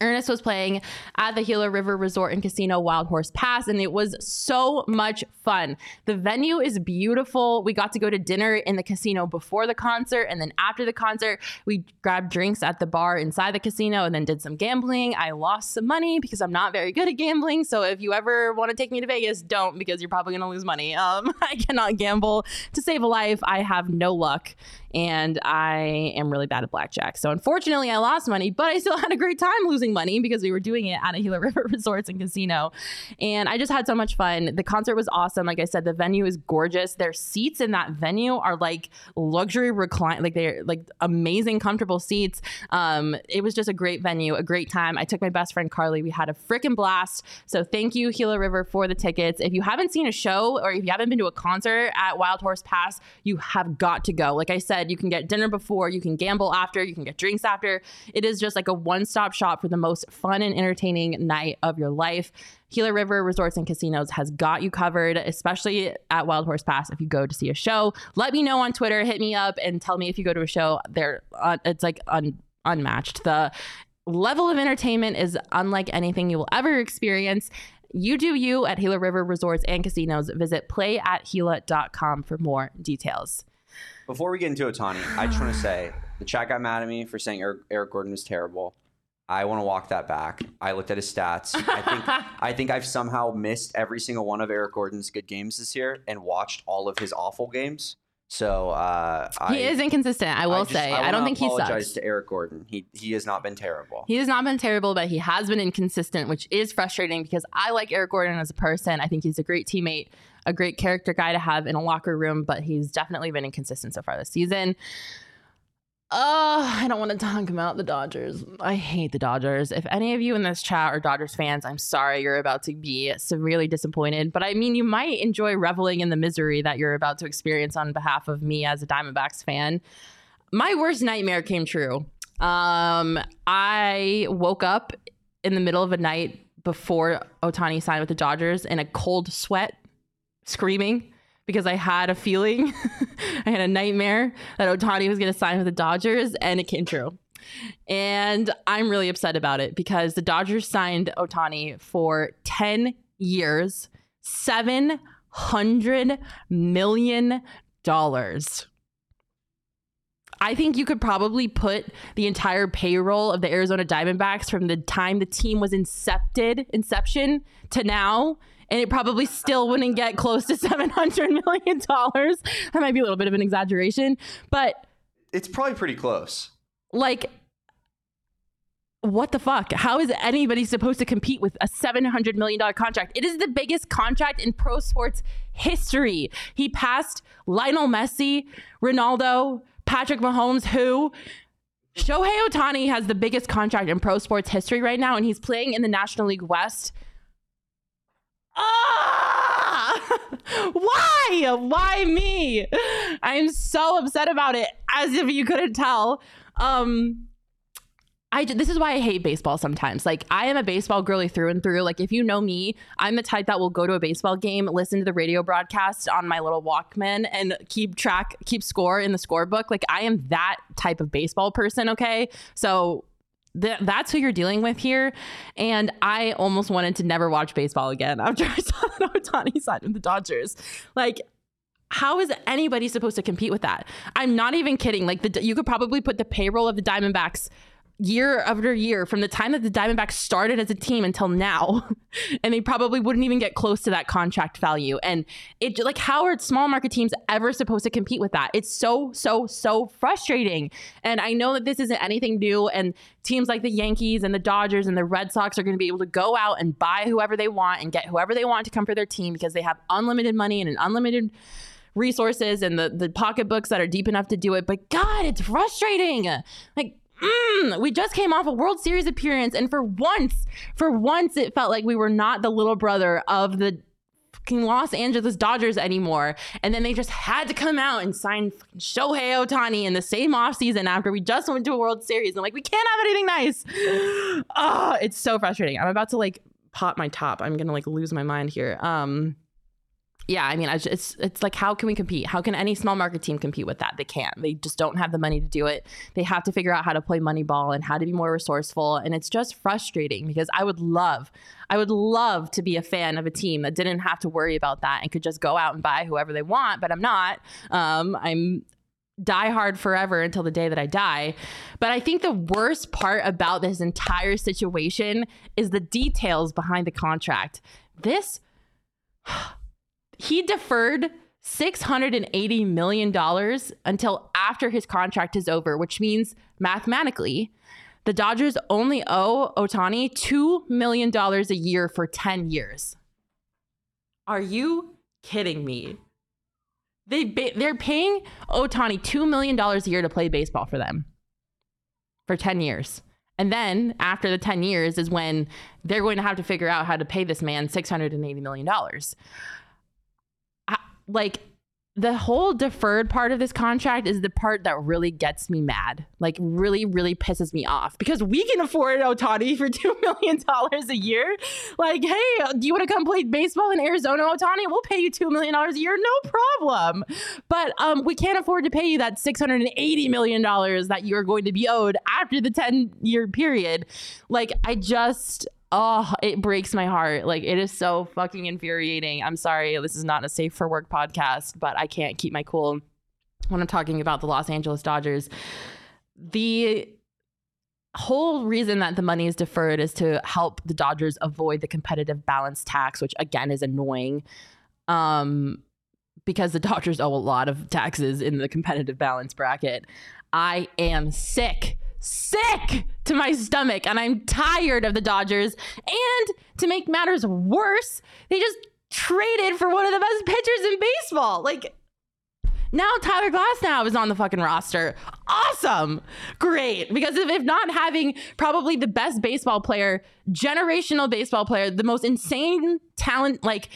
A: Ernest was playing at the Gila River Resort and Casino Wild Horse Pass, and it was so much fun. The venue is beautiful. We got to go to dinner in the casino before the concert, and then after the concert, we grabbed drinks at the bar inside the casino and then did some gambling. I lost some money because I'm not very good at gambling. So if you ever want to take me to Vegas, don't because you're probably going to lose money. Um, I cannot gamble to save a life. I have no luck and I am really bad at blackjack. So unfortunately, I lost money, but I still had a great time losing money because we were doing it at a Gila River Resorts and Casino, and I just had so much fun. The concert was awesome. Like I said, the venue is gorgeous. Their seats in that venue are like luxury recline, like they're like amazing, comfortable seats. Um, it was just a great venue, a great time. I took my best friend Carly. We had a freaking blast. So thank you, Gila River, for the tickets. If you haven't seen a show or if you haven't been to a concert at Wild Horse Pass, you have got to go. Like I said, you can get dinner before, you can gamble after, you can get drinks after. It is just like a one stop shop for the most fun and entertaining night of your life. Gila River Resorts and Casinos has got you covered, especially at Wild Horse Pass. If you go to see a show, let me know on Twitter, hit me up, and tell me if you go to a show. There, uh, it's like un- unmatched. The level of entertainment is unlike anything you will ever experience. You do you at Gila River Resorts and Casinos. Visit playatgila.com for more details.
B: Before we get into Ohtani, I just want to say the chat got mad at me for saying Eric, Eric Gordon was terrible. I want to walk that back. I looked at his stats. I think I think I've somehow missed every single one of Eric Gordon's good games this year and watched all of his awful games. So uh,
A: he
B: I,
A: is inconsistent. I will
B: I just-
A: say.
B: I,
A: I, don't think he
B: apologize
A: sucks.
B: to Eric Gordon. He he has not been terrible.
A: He has not been terrible, but he has been inconsistent, which is frustrating because I like Eric Gordon as a person. I think he's a great teammate, a great character guy to have in a locker room, but he's definitely been inconsistent so far this season. Oh, I don't want to talk about the Dodgers. I hate the Dodgers. If any of you in this chat are Dodgers fans, I'm sorry you're about to be severely disappointed. But I mean, you might enjoy reveling in the misery that you're about to experience on behalf of me as a Diamondbacks fan. My worst nightmare came true. Um, I woke up in the middle of a night before Ohtani signed with the Dodgers in a cold sweat, screaming because I had a feeling, I had a nightmare that Ohtani was going to sign with the Dodgers, and it came true. And I'm really upset about it because the Dodgers signed Ohtani for 10 years, $700 million. I think you could probably put the entire payroll of the Arizona Diamondbacks from the time the team was incepted, inception to now, and it probably still wouldn't get close to seven hundred million dollars. That might be a little bit of an exaggeration, but
B: It's probably pretty close.
A: like what the fuck? How is anybody supposed to compete with a $700 million contract? It is the biggest contract in pro sports history. He passed Lionel Messi, Ronaldo, Patrick Mahomes, who Shohei Ohtani has the biggest contract in pro sports history right now, and he's playing in the National League West. Ah! Why? Why me? I'm so upset about it, as if you couldn't tell. Um, I this is why I hate baseball sometimes. Like I am a baseball girly through and through. Like if you know me, I'm the type that will go to a baseball game, listen to the radio broadcast on my little Walkman and keep track, keep score in the scorebook. Like I am that type of baseball person, okay? So th- that's who you're dealing with here. And I almost wanted to never watch baseball again after I saw that Ohtani signed with the Dodgers. Like how is anybody supposed to compete with that? I'm not even kidding. Like the, you could probably put the payroll of the Diamondbacks year after year from the time that the Diamondbacks started as a team until now, and they probably wouldn't even get close to that contract value. And it like how are small market teams ever supposed to compete with that? It's so so so frustrating. And I know that this isn't anything new, and teams like the Yankees and the Dodgers and the Red Sox are going to be able to go out and buy whoever they want and get whoever they want to come for their team because they have unlimited money and an unlimited resources and the the pocketbooks that are deep enough to do it. But God, it's frustrating. Like Mm, we just came off a World Series appearance, and for once, for once, it felt like we were not the little brother of the fucking Los Angeles Dodgers anymore. And then they just had to come out and sign Shohei Ohtani in the same offseason after we just went to a World Series. And like, we can't have anything nice. Oh, it's so frustrating. I'm about to like pop my top. I'm gonna like lose my mind here. Um, yeah, I mean, it's it's like how can we compete? How can any small market team compete with that? They can't. They just don't have the money to do it. They have to figure out how to play money ball and how to be more resourceful. And it's just frustrating because I would love, I would love to be a fan of a team that didn't have to worry about that and could just go out and buy whoever they want. But I'm not. Um, I'm die hard forever until the day that I die. But I think the worst part about this entire situation is the details behind the contract. This he deferred $680 million until after his contract is over, which means mathematically, the Dodgers only owe Ohtani $2 million a year for 10 years. Are you kidding me? They, they're paying Ohtani $2 million a year to play baseball for them for 10 years. And then after the 10 years is when they're going to have to figure out how to pay this man $680 million like the whole deferred part of this contract is the part that really gets me mad. Like really, really pisses me off because we can afford Ohtani for two million dollars a year. Like, hey, do you want to come play baseball in Arizona, Ohtani? We'll pay you two million dollars a year, no problem. But um, we can't afford to pay you that six hundred and eighty million dollars that you're going to be owed after the ten year period. Like, I just oh, it breaks my heart. Like it is so fucking infuriating. I'm sorry, this is not a safe for work podcast, but I can't keep my cool when I'm talking about the Los Angeles Dodgers. The whole reason that the money is deferred is to help the Dodgers avoid the competitive balance tax, which again is annoying. Um, because the Dodgers owe a lot of taxes in the competitive balance bracket. I am sick sick to my stomach and I'm tired of the Dodgers. And to make matters worse, they just traded for one of the best pitchers in baseball. Like, now Tyler Glasnow is on the fucking roster. Awesome. Great. Because if, if not having probably the best baseball player, generational baseball player, the most insane talent, like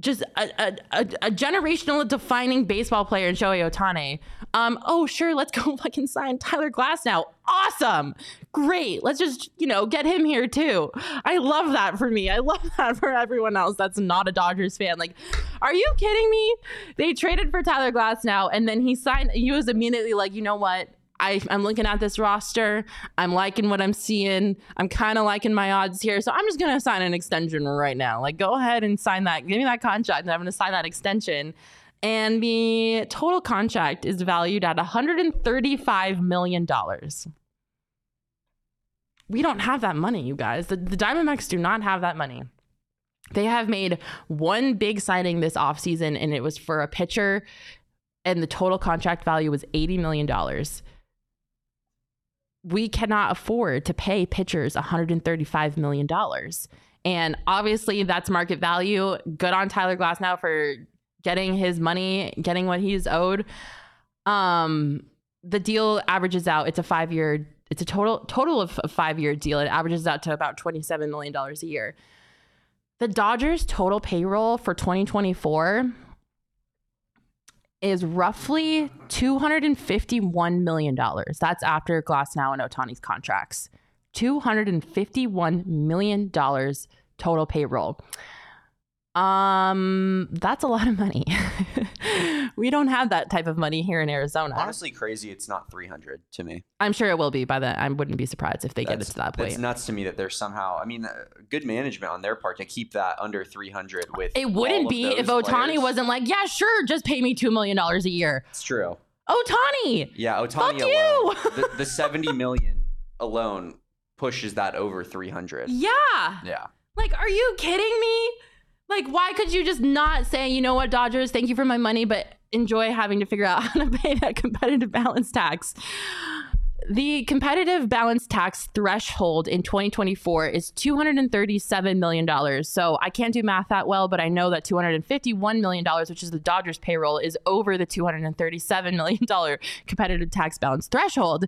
A: just a, a, a, generational defining baseball player in Shohei Ohtani. Um, oh, sure, let's go fucking sign Tyler Glasnow. Awesome. Great. Let's just, you know, get him here too. I love that for me. I love that for everyone else that's not a Dodgers fan. Like, are you kidding me? They traded for Tyler Glasnow, and then he signed, he was immediately like, you know what? I, am looking at this roster. I'm liking what I'm seeing. I'm kind of liking my odds here. So I'm just going to sign an extension right now. Like, go ahead and sign that. Give me that contract, and I'm going to sign that extension. And the total contract is valued at $135 million. We don't have that money, you guys. The, the Diamondbacks do not have that money. They have made one big signing this offseason, and it was for a pitcher, and the total contract value was $80 million we cannot afford to pay pitchers $135 million. And obviously, that's market value. Good on Tyler Glasnow for getting his money, getting what he's owed. Um, the deal averages out. It's a five year. It's a total total of a five year deal. It averages out to about twenty seven million dollars a year. The Dodgers' total payroll for 2024 is roughly $251 million. That's after Glasnow and Ohtani's contracts. $251 million total payroll. Um, that's a lot of money. we don't have that type of money here in Arizona.
B: Honestly, crazy. It's not 300 to me.
A: I'm sure it will be by then. I wouldn't be surprised if they get it to that point.
B: It's nuts to me that they're somehow. I mean, uh, good management on their part to keep that under 300 with.
A: It wouldn't be if Ohtani
B: players.
A: wasn't like, yeah, sure, just pay me $2 million a year.
B: It's true.
A: Ohtani!
B: Yeah, Ohtani
A: Fuck
B: alone.
A: you!
B: the, the 70 million alone pushes that over 300.
A: Yeah.
B: Yeah.
A: Like, are you kidding me? Like, why could you just not say, you know what, Dodgers, thank you for my money, but enjoy having to figure out how to pay that competitive balance tax? The competitive balance tax threshold in 2024 is $237 million. So I can't do math that well, but I know that $251 million, which is the Dodgers payroll, is over the $237 million competitive tax balance threshold.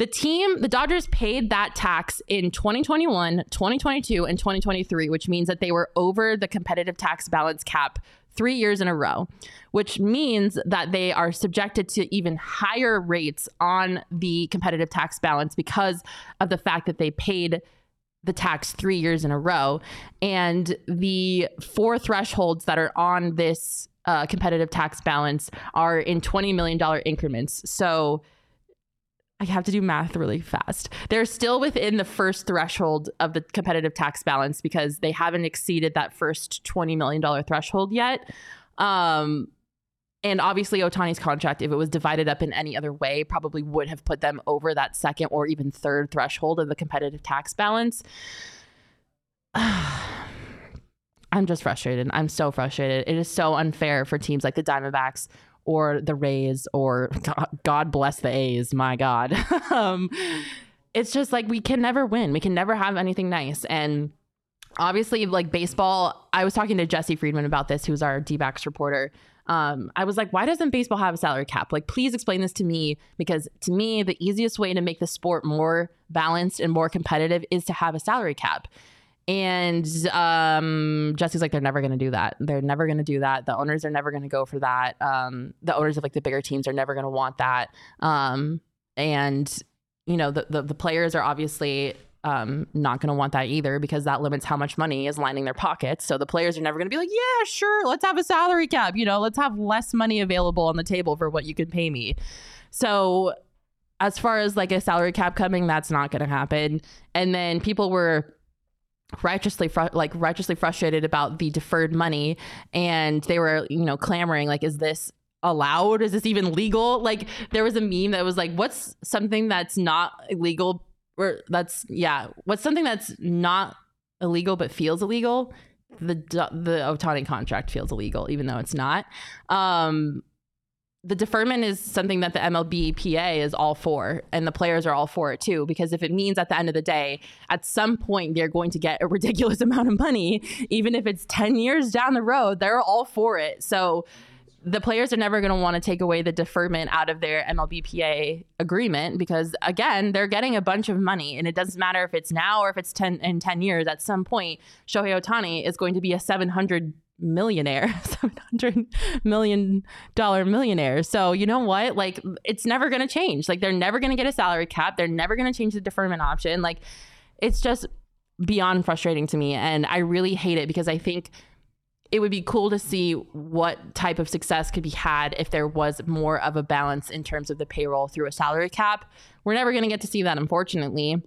A: The team, the Dodgers paid that tax in 2021, 2022, and 2023, which means that they were over the competitive tax balance cap three years in a row, which means that they are subjected to even higher rates on the competitive tax balance because of the fact that they paid the tax three years in a row. And the four thresholds that are on this uh, competitive tax balance are in $20 million increments. So, I have to do math really fast. They're still within the first threshold of the competitive tax balance because they haven't exceeded that first $20 million threshold yet. Um, and obviously, Ohtani's contract, if it was divided up in any other way, probably would have put them over that second or even third threshold of the competitive tax balance. I'm just frustrated. I'm so frustrated. It is so unfair for teams like the Diamondbacks or the Rays or God, bless the A's. My God. um, it's just like we can never win. We can never have anything nice. And obviously, like baseball, I was talking to Jesse Friedman about this, who's our D backs reporter. Um, I was like, why doesn't baseball have a salary cap? Like, please explain this to me because to me, the easiest way to make the sport more balanced and more competitive is to have a salary cap. And um, Jesse's like, they're never going to do that. They're never going to do that. The owners are never going to go for that. Um, the owners of like the bigger teams are never going to want that. Um, and you know, the, the the players are obviously um, not going to want that either because that limits how much money is lining their pockets. So the players are never going to be like, yeah, sure, let's have a salary cap. You know, let's have less money available on the table for what you can pay me. So as far as like a salary cap coming, that's not going to happen. And then people were righteously fr- like righteously frustrated about the deferred money and they were you know clamoring like is this allowed? Is this even legal? Like there was a meme that was like what's something that's not illegal or that's yeah what's something that's not illegal but feels illegal? The the Ohtani contract feels illegal even though it's not. Um the deferment is something that the MLBPA is all for, and the players are all for it too. Because if it means at the end of the day, at some point they're going to get a ridiculous amount of money, even if it's 10 years down the road, they're all for it. So the players are never going to want to take away the deferment out of their MLBPA agreement because, again, they're getting a bunch of money, and it doesn't matter if it's now or if it's 10 in 10 years. At some point, Shohei Ohtani is going to be a 700 millionaire 700 million dollar millionaire. So you know what? Like it's never going to change. Like they're never going to get a salary cap. They're never going to change the deferment option. Like it's just beyond frustrating to me and i really hate it because i think it would be cool to see what type of success could be had if there was more of a balance in terms of the payroll through a salary cap. We're never going to get to see that unfortunately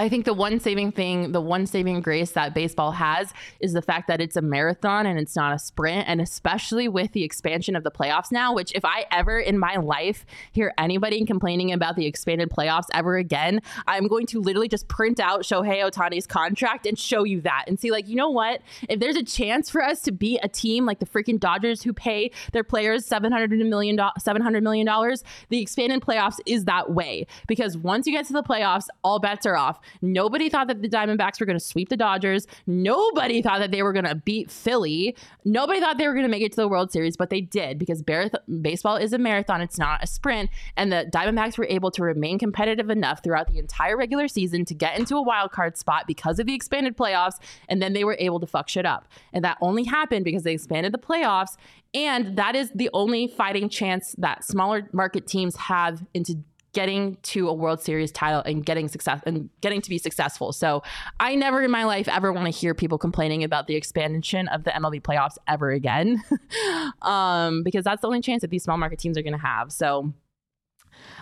A: I think the one saving thing, the one saving grace that baseball has is the fact that it's a marathon and it's not a sprint. And especially with the expansion of the playoffs now, which if I ever in my life hear anybody complaining about the expanded playoffs ever again, I'm going to literally just print out Shohei Ohtani's contract and show you that and see, like, you know what? If there's a chance for us to be a team like the freaking Dodgers who pay their players $700 million, $700 million, the expanded playoffs is that way. Because once you get to the playoffs, all bets are off Nobody thought that the Diamondbacks were going to sweep the Dodgers. Nobody thought that they were going to beat Philly. Nobody thought they were going to make it to the World Series, but they did because baseball is a marathon. It's not a sprint. And the Diamondbacks were able to remain competitive enough throughout the entire regular season to get into a wild card spot because of the expanded playoffs. And then they were able to fuck shit up. And that only happened because they expanded the playoffs. And that is the only fighting chance that smaller market teams have into getting to a World Series title and getting success and getting to be successful. So I never in my life ever want to hear people complaining about the expansion of the MLB playoffs ever again, um, because that's the only chance that these small market teams are going to have. So.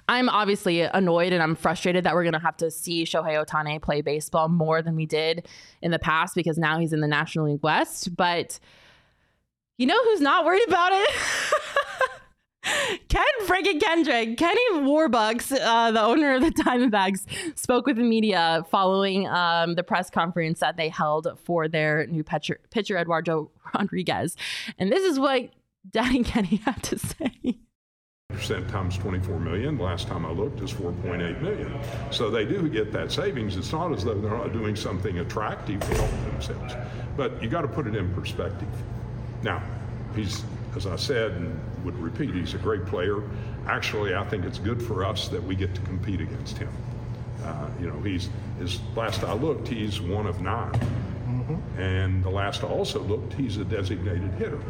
A: I'm obviously annoyed and I'm frustrated that we're going to have to see Shohei Ohtani play baseball more than we did in the past because now he's in the National League West. But you know who's not worried about it? Ken freaking Kendrick, Kenny Warbucks, uh, the owner of the Diamondbacks, spoke with the media following um, the press conference that they held for their new pitcher, pitcher Eduardo Rodriguez. And this is what Daddy Kenny had to say.
G: Percent times 24 million. Last time I looked is 4.8 million. So they do get that savings. It's not as though they're not doing something attractive to help themselves. But you got to put it in perspective. Now, he's as I said would repeat, he's a great player. Actually, I think it's good for us that we get to compete against him. Uh, you know, he's his last I looked, he's one of 9 mm-hmm. and the last I also looked, he's a designated hitter.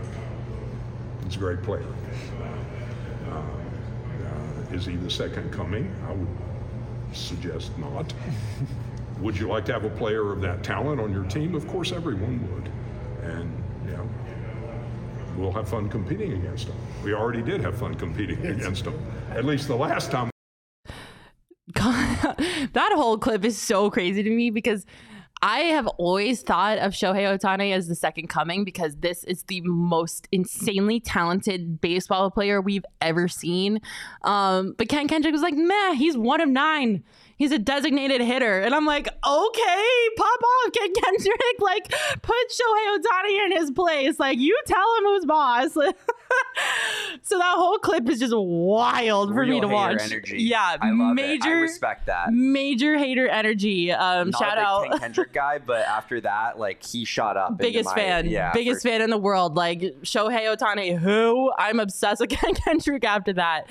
G: He's a great player. Uh, uh, is he the second coming? I would suggest not. would you like to have a player of that talent on your team? Of course, everyone would. And we'll have fun competing against them. We already did have fun competing against them, at least the last time.
A: that whole clip is so crazy to me because I have always thought of Shohei Ohtani as the second coming because this is the most insanely talented baseball player we've ever seen. Um, but Ken Kendrick was like, meh, he's one of nine he's a designated hitter. And I'm like, okay, pop off, Ken Kendrick. Like, put Shohei Ohtani in his place. Like, you tell him who's boss. so that whole clip is just wild for
B: Real
A: me to watch.
B: Energy.
A: Yeah,
B: I
A: major.
B: I respect that.
A: Major hater energy. Um,
B: Not
A: shout out.
B: Ken Kendrick guy, but after that, like he shot up.
A: biggest
B: my-
A: fan,
B: Yeah,
A: biggest
B: for-
A: fan in the world. Like Shohei Ohtani, who I'm obsessed with Ken Kendrick after that.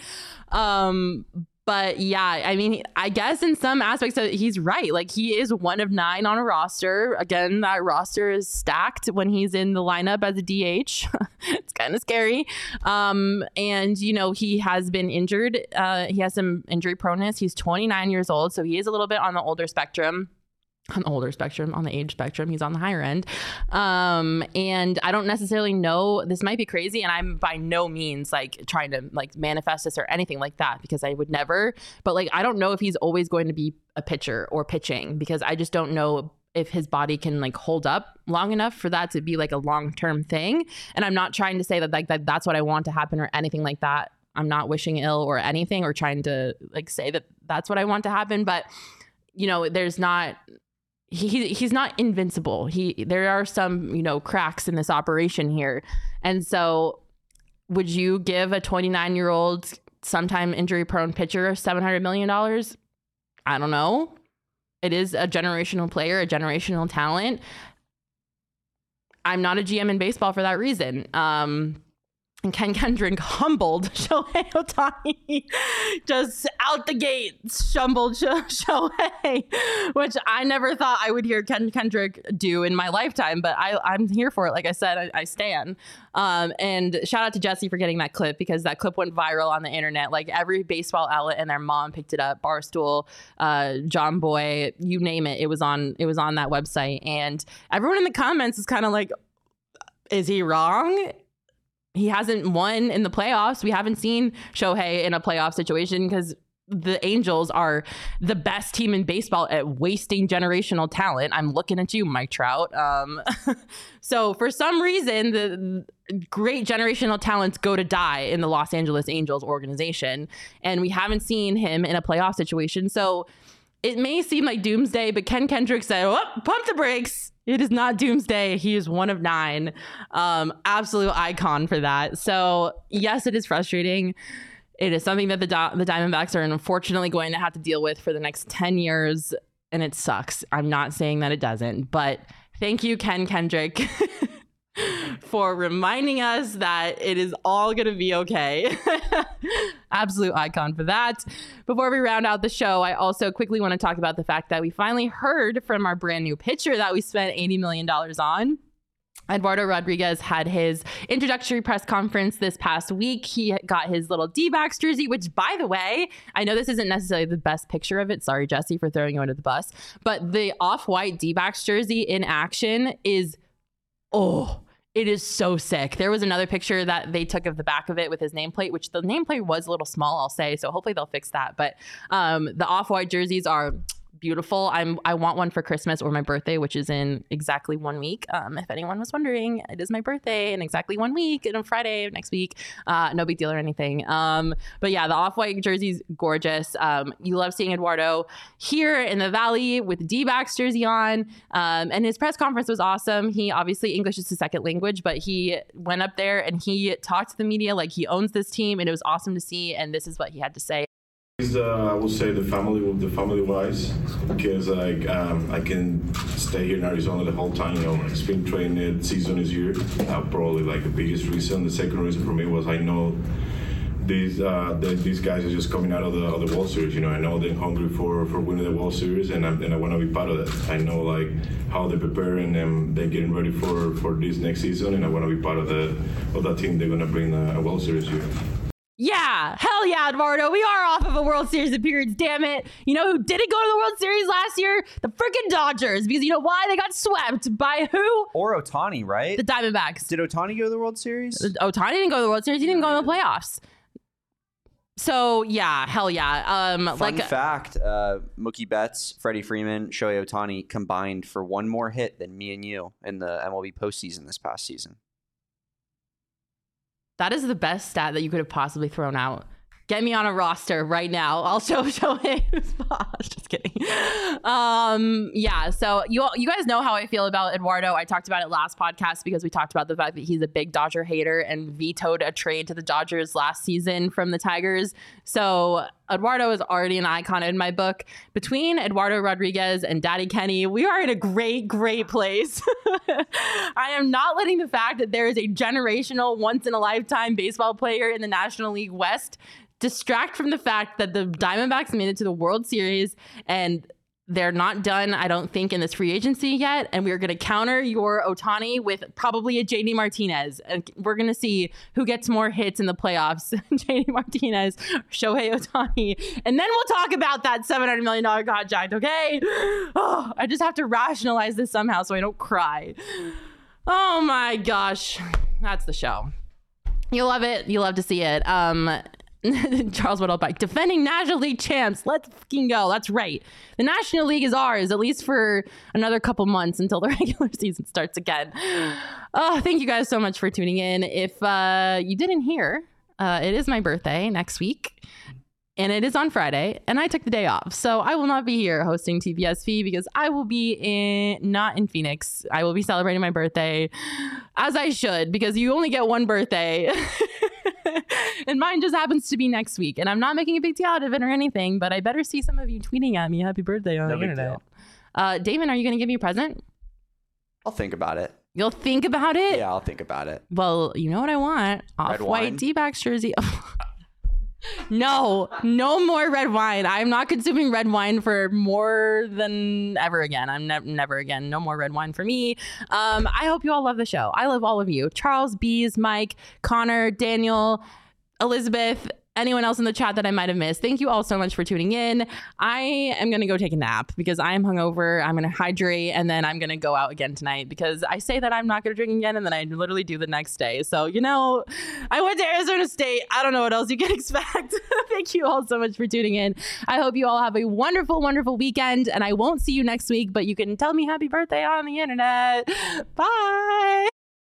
A: Um, but yeah, I mean, I guess in some aspects he's right. Like he is one of nine on a roster. Again, that roster is stacked when he's in the lineup as a DH. it's kind of scary. Um, and you know he has been injured. Uh, he has some injury proneness. He's 29 years old, so he is a little bit on the older spectrum on the older spectrum, on the age spectrum. He's on the higher end. Um, and I don't necessarily know, this might be crazy. And I'm by no means like trying to like manifest this or anything like that because I would never, but like, I don't know if he's always going to be a pitcher or pitching because I just don't know if his body can like hold up long enough for that to be like a long-term thing. And I'm not trying to say that like that that's what I want to happen or anything like that. I'm not wishing ill or anything or trying to like say that that's what I want to happen, but you know, there's not he he's not invincible. He there are some, you know, cracks in this operation here. And so would you give a 29-year-old sometime injury prone pitcher 700 million dollars? I don't know. It is a generational player, a generational talent. I'm not a GM in baseball for that reason. Um and Ken Kendrick humbled Shohei Ohtani just out the gate, shumbled Shohei, which I never thought I would hear Ken Kendrick do in my lifetime, but I, I'm here for it. Like I said, I, I stand. Um, and shout out to Jesse for getting that clip because that clip went viral on the internet. Like every baseball outlet and their mom picked it up. Barstool, uh, Jomboy, you name it. It was on. It was on that website, and everyone in the comments is kind of like, "Is he wrong?" He hasn't won in the playoffs. We haven't seen Shohei in a playoff situation because the Angels are the best team in baseball at wasting generational talent. I'm looking at you, Mike Trout. Um, so for some reason, the great generational talents go to die in the Los Angeles Angels organization, and we haven't seen him in a playoff situation. So it may seem like doomsday, but Ken Kendrick said, "Oh, pump the brakes." It is not doomsday. He is one of nine. Um, absolute icon for that. So yes, it is frustrating. It is something that the the Diamondbacks are unfortunately going to have to deal with for the next ten years. and it sucks. I'm not saying that it doesn't, but thank you, Ken Kendrick. for reminding us that it is all going to be okay. Absolute icon for that. Before we round out the show, I also quickly want to talk about the fact that we finally heard from our brand new pitcher that we spent $80 million on. Eduardo Rodriguez had his introductory press conference this past week. He got his little D backs jersey, which, by the way, I know this isn't necessarily the best picture of it. Sorry, Jesse, for throwing you under the bus. But the off white D backs jersey in action is, oh, it is so sick. There was another picture that they took of the back of it with his nameplate, which the nameplate was a little small, I'll say. So hopefully they'll fix that. But um, the off white jerseys are beautiful. I'm I want one for Christmas or my birthday, which is in exactly one week. Um, if anyone was wondering, it is my birthday in exactly one week and on Friday next week. Uh, no big deal or anything. Um, but yeah, the off white jersey's gorgeous. Um, you love seeing Eduardo here in the Valley with D backs jersey on, um, and his press conference was awesome. He obviously English is his second language, but he went up there and he talked to the media like he owns this team, and it was awesome to see. And this is what he had to say.
H: Uh, I would say the family, the family wise, because like um, I can stay here in Arizona the whole time. You know, spring training season is here. Uh, probably like the biggest reason. The second reason for me was I know these uh, the, these guys are just coming out of the, of the World Series. You know, I know they're hungry for, for winning the World Series, and, I'm, and I want to be part of that. I know like how they're preparing and they're getting ready for, for this next season, and I want to be part of the of that team. They're gonna bring a World Series here.
A: Yeah, hell yeah, Eduardo. We are off of a World Series appearance, damn it. You know who didn't go to the World Series last year? The freaking Dodgers. Because you know why? They got swept by who?
B: Or Ohtani, right?
A: The Diamondbacks.
B: Did Ohtani go to the World Series?
A: Ohtani didn't go to the World Series. He didn't go to the playoffs. So yeah, hell yeah. Um,
B: Fun
A: like
B: fact: uh, Mookie Betts, Freddie Freeman, Shohei Ohtani combined for one more hit than me and you in the MLB postseason this past season.
A: That is the best stat that you could have possibly thrown out. Get me on a roster right now. I'll show show him. Just kidding. Um, yeah. So you you guys know how I feel about Eduardo. I talked about it last podcast because we talked about the fact that he's a big Dodger hater and vetoed a trade to the Dodgers last season from the Tigers. So Eduardo is already an icon in my book. Between Eduardo Rodriguez and Daddy Kenny, we are in a great, great place. I am not letting the fact that there is a generational, once in a lifetime baseball player in the National League West distract from the fact that the Diamondbacks made it to the World Series and they're not done, I don't think, in this free agency yet. And we're going to counter your Ohtani with probably a JD Martinez. And we're going to see who gets more hits in the playoffs JD Martinez, Shohei Ohtani. And then we'll talk about that $700 million contract, okay? Oh, I just have to rationalize this somehow so I don't cry. Oh my gosh. That's the show. You love it. You love to see it. Um, Charles Whittlebike, defending National League champs. Let's fucking go. That's right. The National League is ours, at least for another couple months until the regular season starts again. Oh, thank you guys so much for tuning in. If uh, you didn't hear, uh, it is my birthday next week. And it is on Friday, and I took the day off, so I will not be here hosting TPSV because I will be in not in Phoenix. I will be celebrating my birthday, as I should, because you only get one birthday. and mine just happens to be next week. And I'm not making a big deal out of it or anything, but I better see some of you tweeting at me happy birthday on
B: No
A: the internet. Uh, Damon, are you going to give me a present?
B: I'll think about it.
A: You'll think about it?
B: Yeah, I'll think about it.
A: Well, you know what I want? Off white? D backs jersey. no, no more red wine. I'm not consuming red wine for more than ever again. I'm ne- never again. No more red wine for me. Um, I hope you all love the show. I love all of you. Charles, Bees, Mike, Connor, Daniel, Elizabeth, anyone else in the chat that I might have missed. Thank you all so much for tuning in. I am going to go take a nap because I am hungover. I'm going to hydrate and then I'm going to go out again tonight because I say that I'm not going to drink again and then I literally do the next day. So, you know, I went to Arizona State. I don't know what else you can expect. Thank you all so much for tuning in. I hope you all have a wonderful, wonderful weekend and I won't see you next week, but you can tell me happy birthday on the internet. Bye.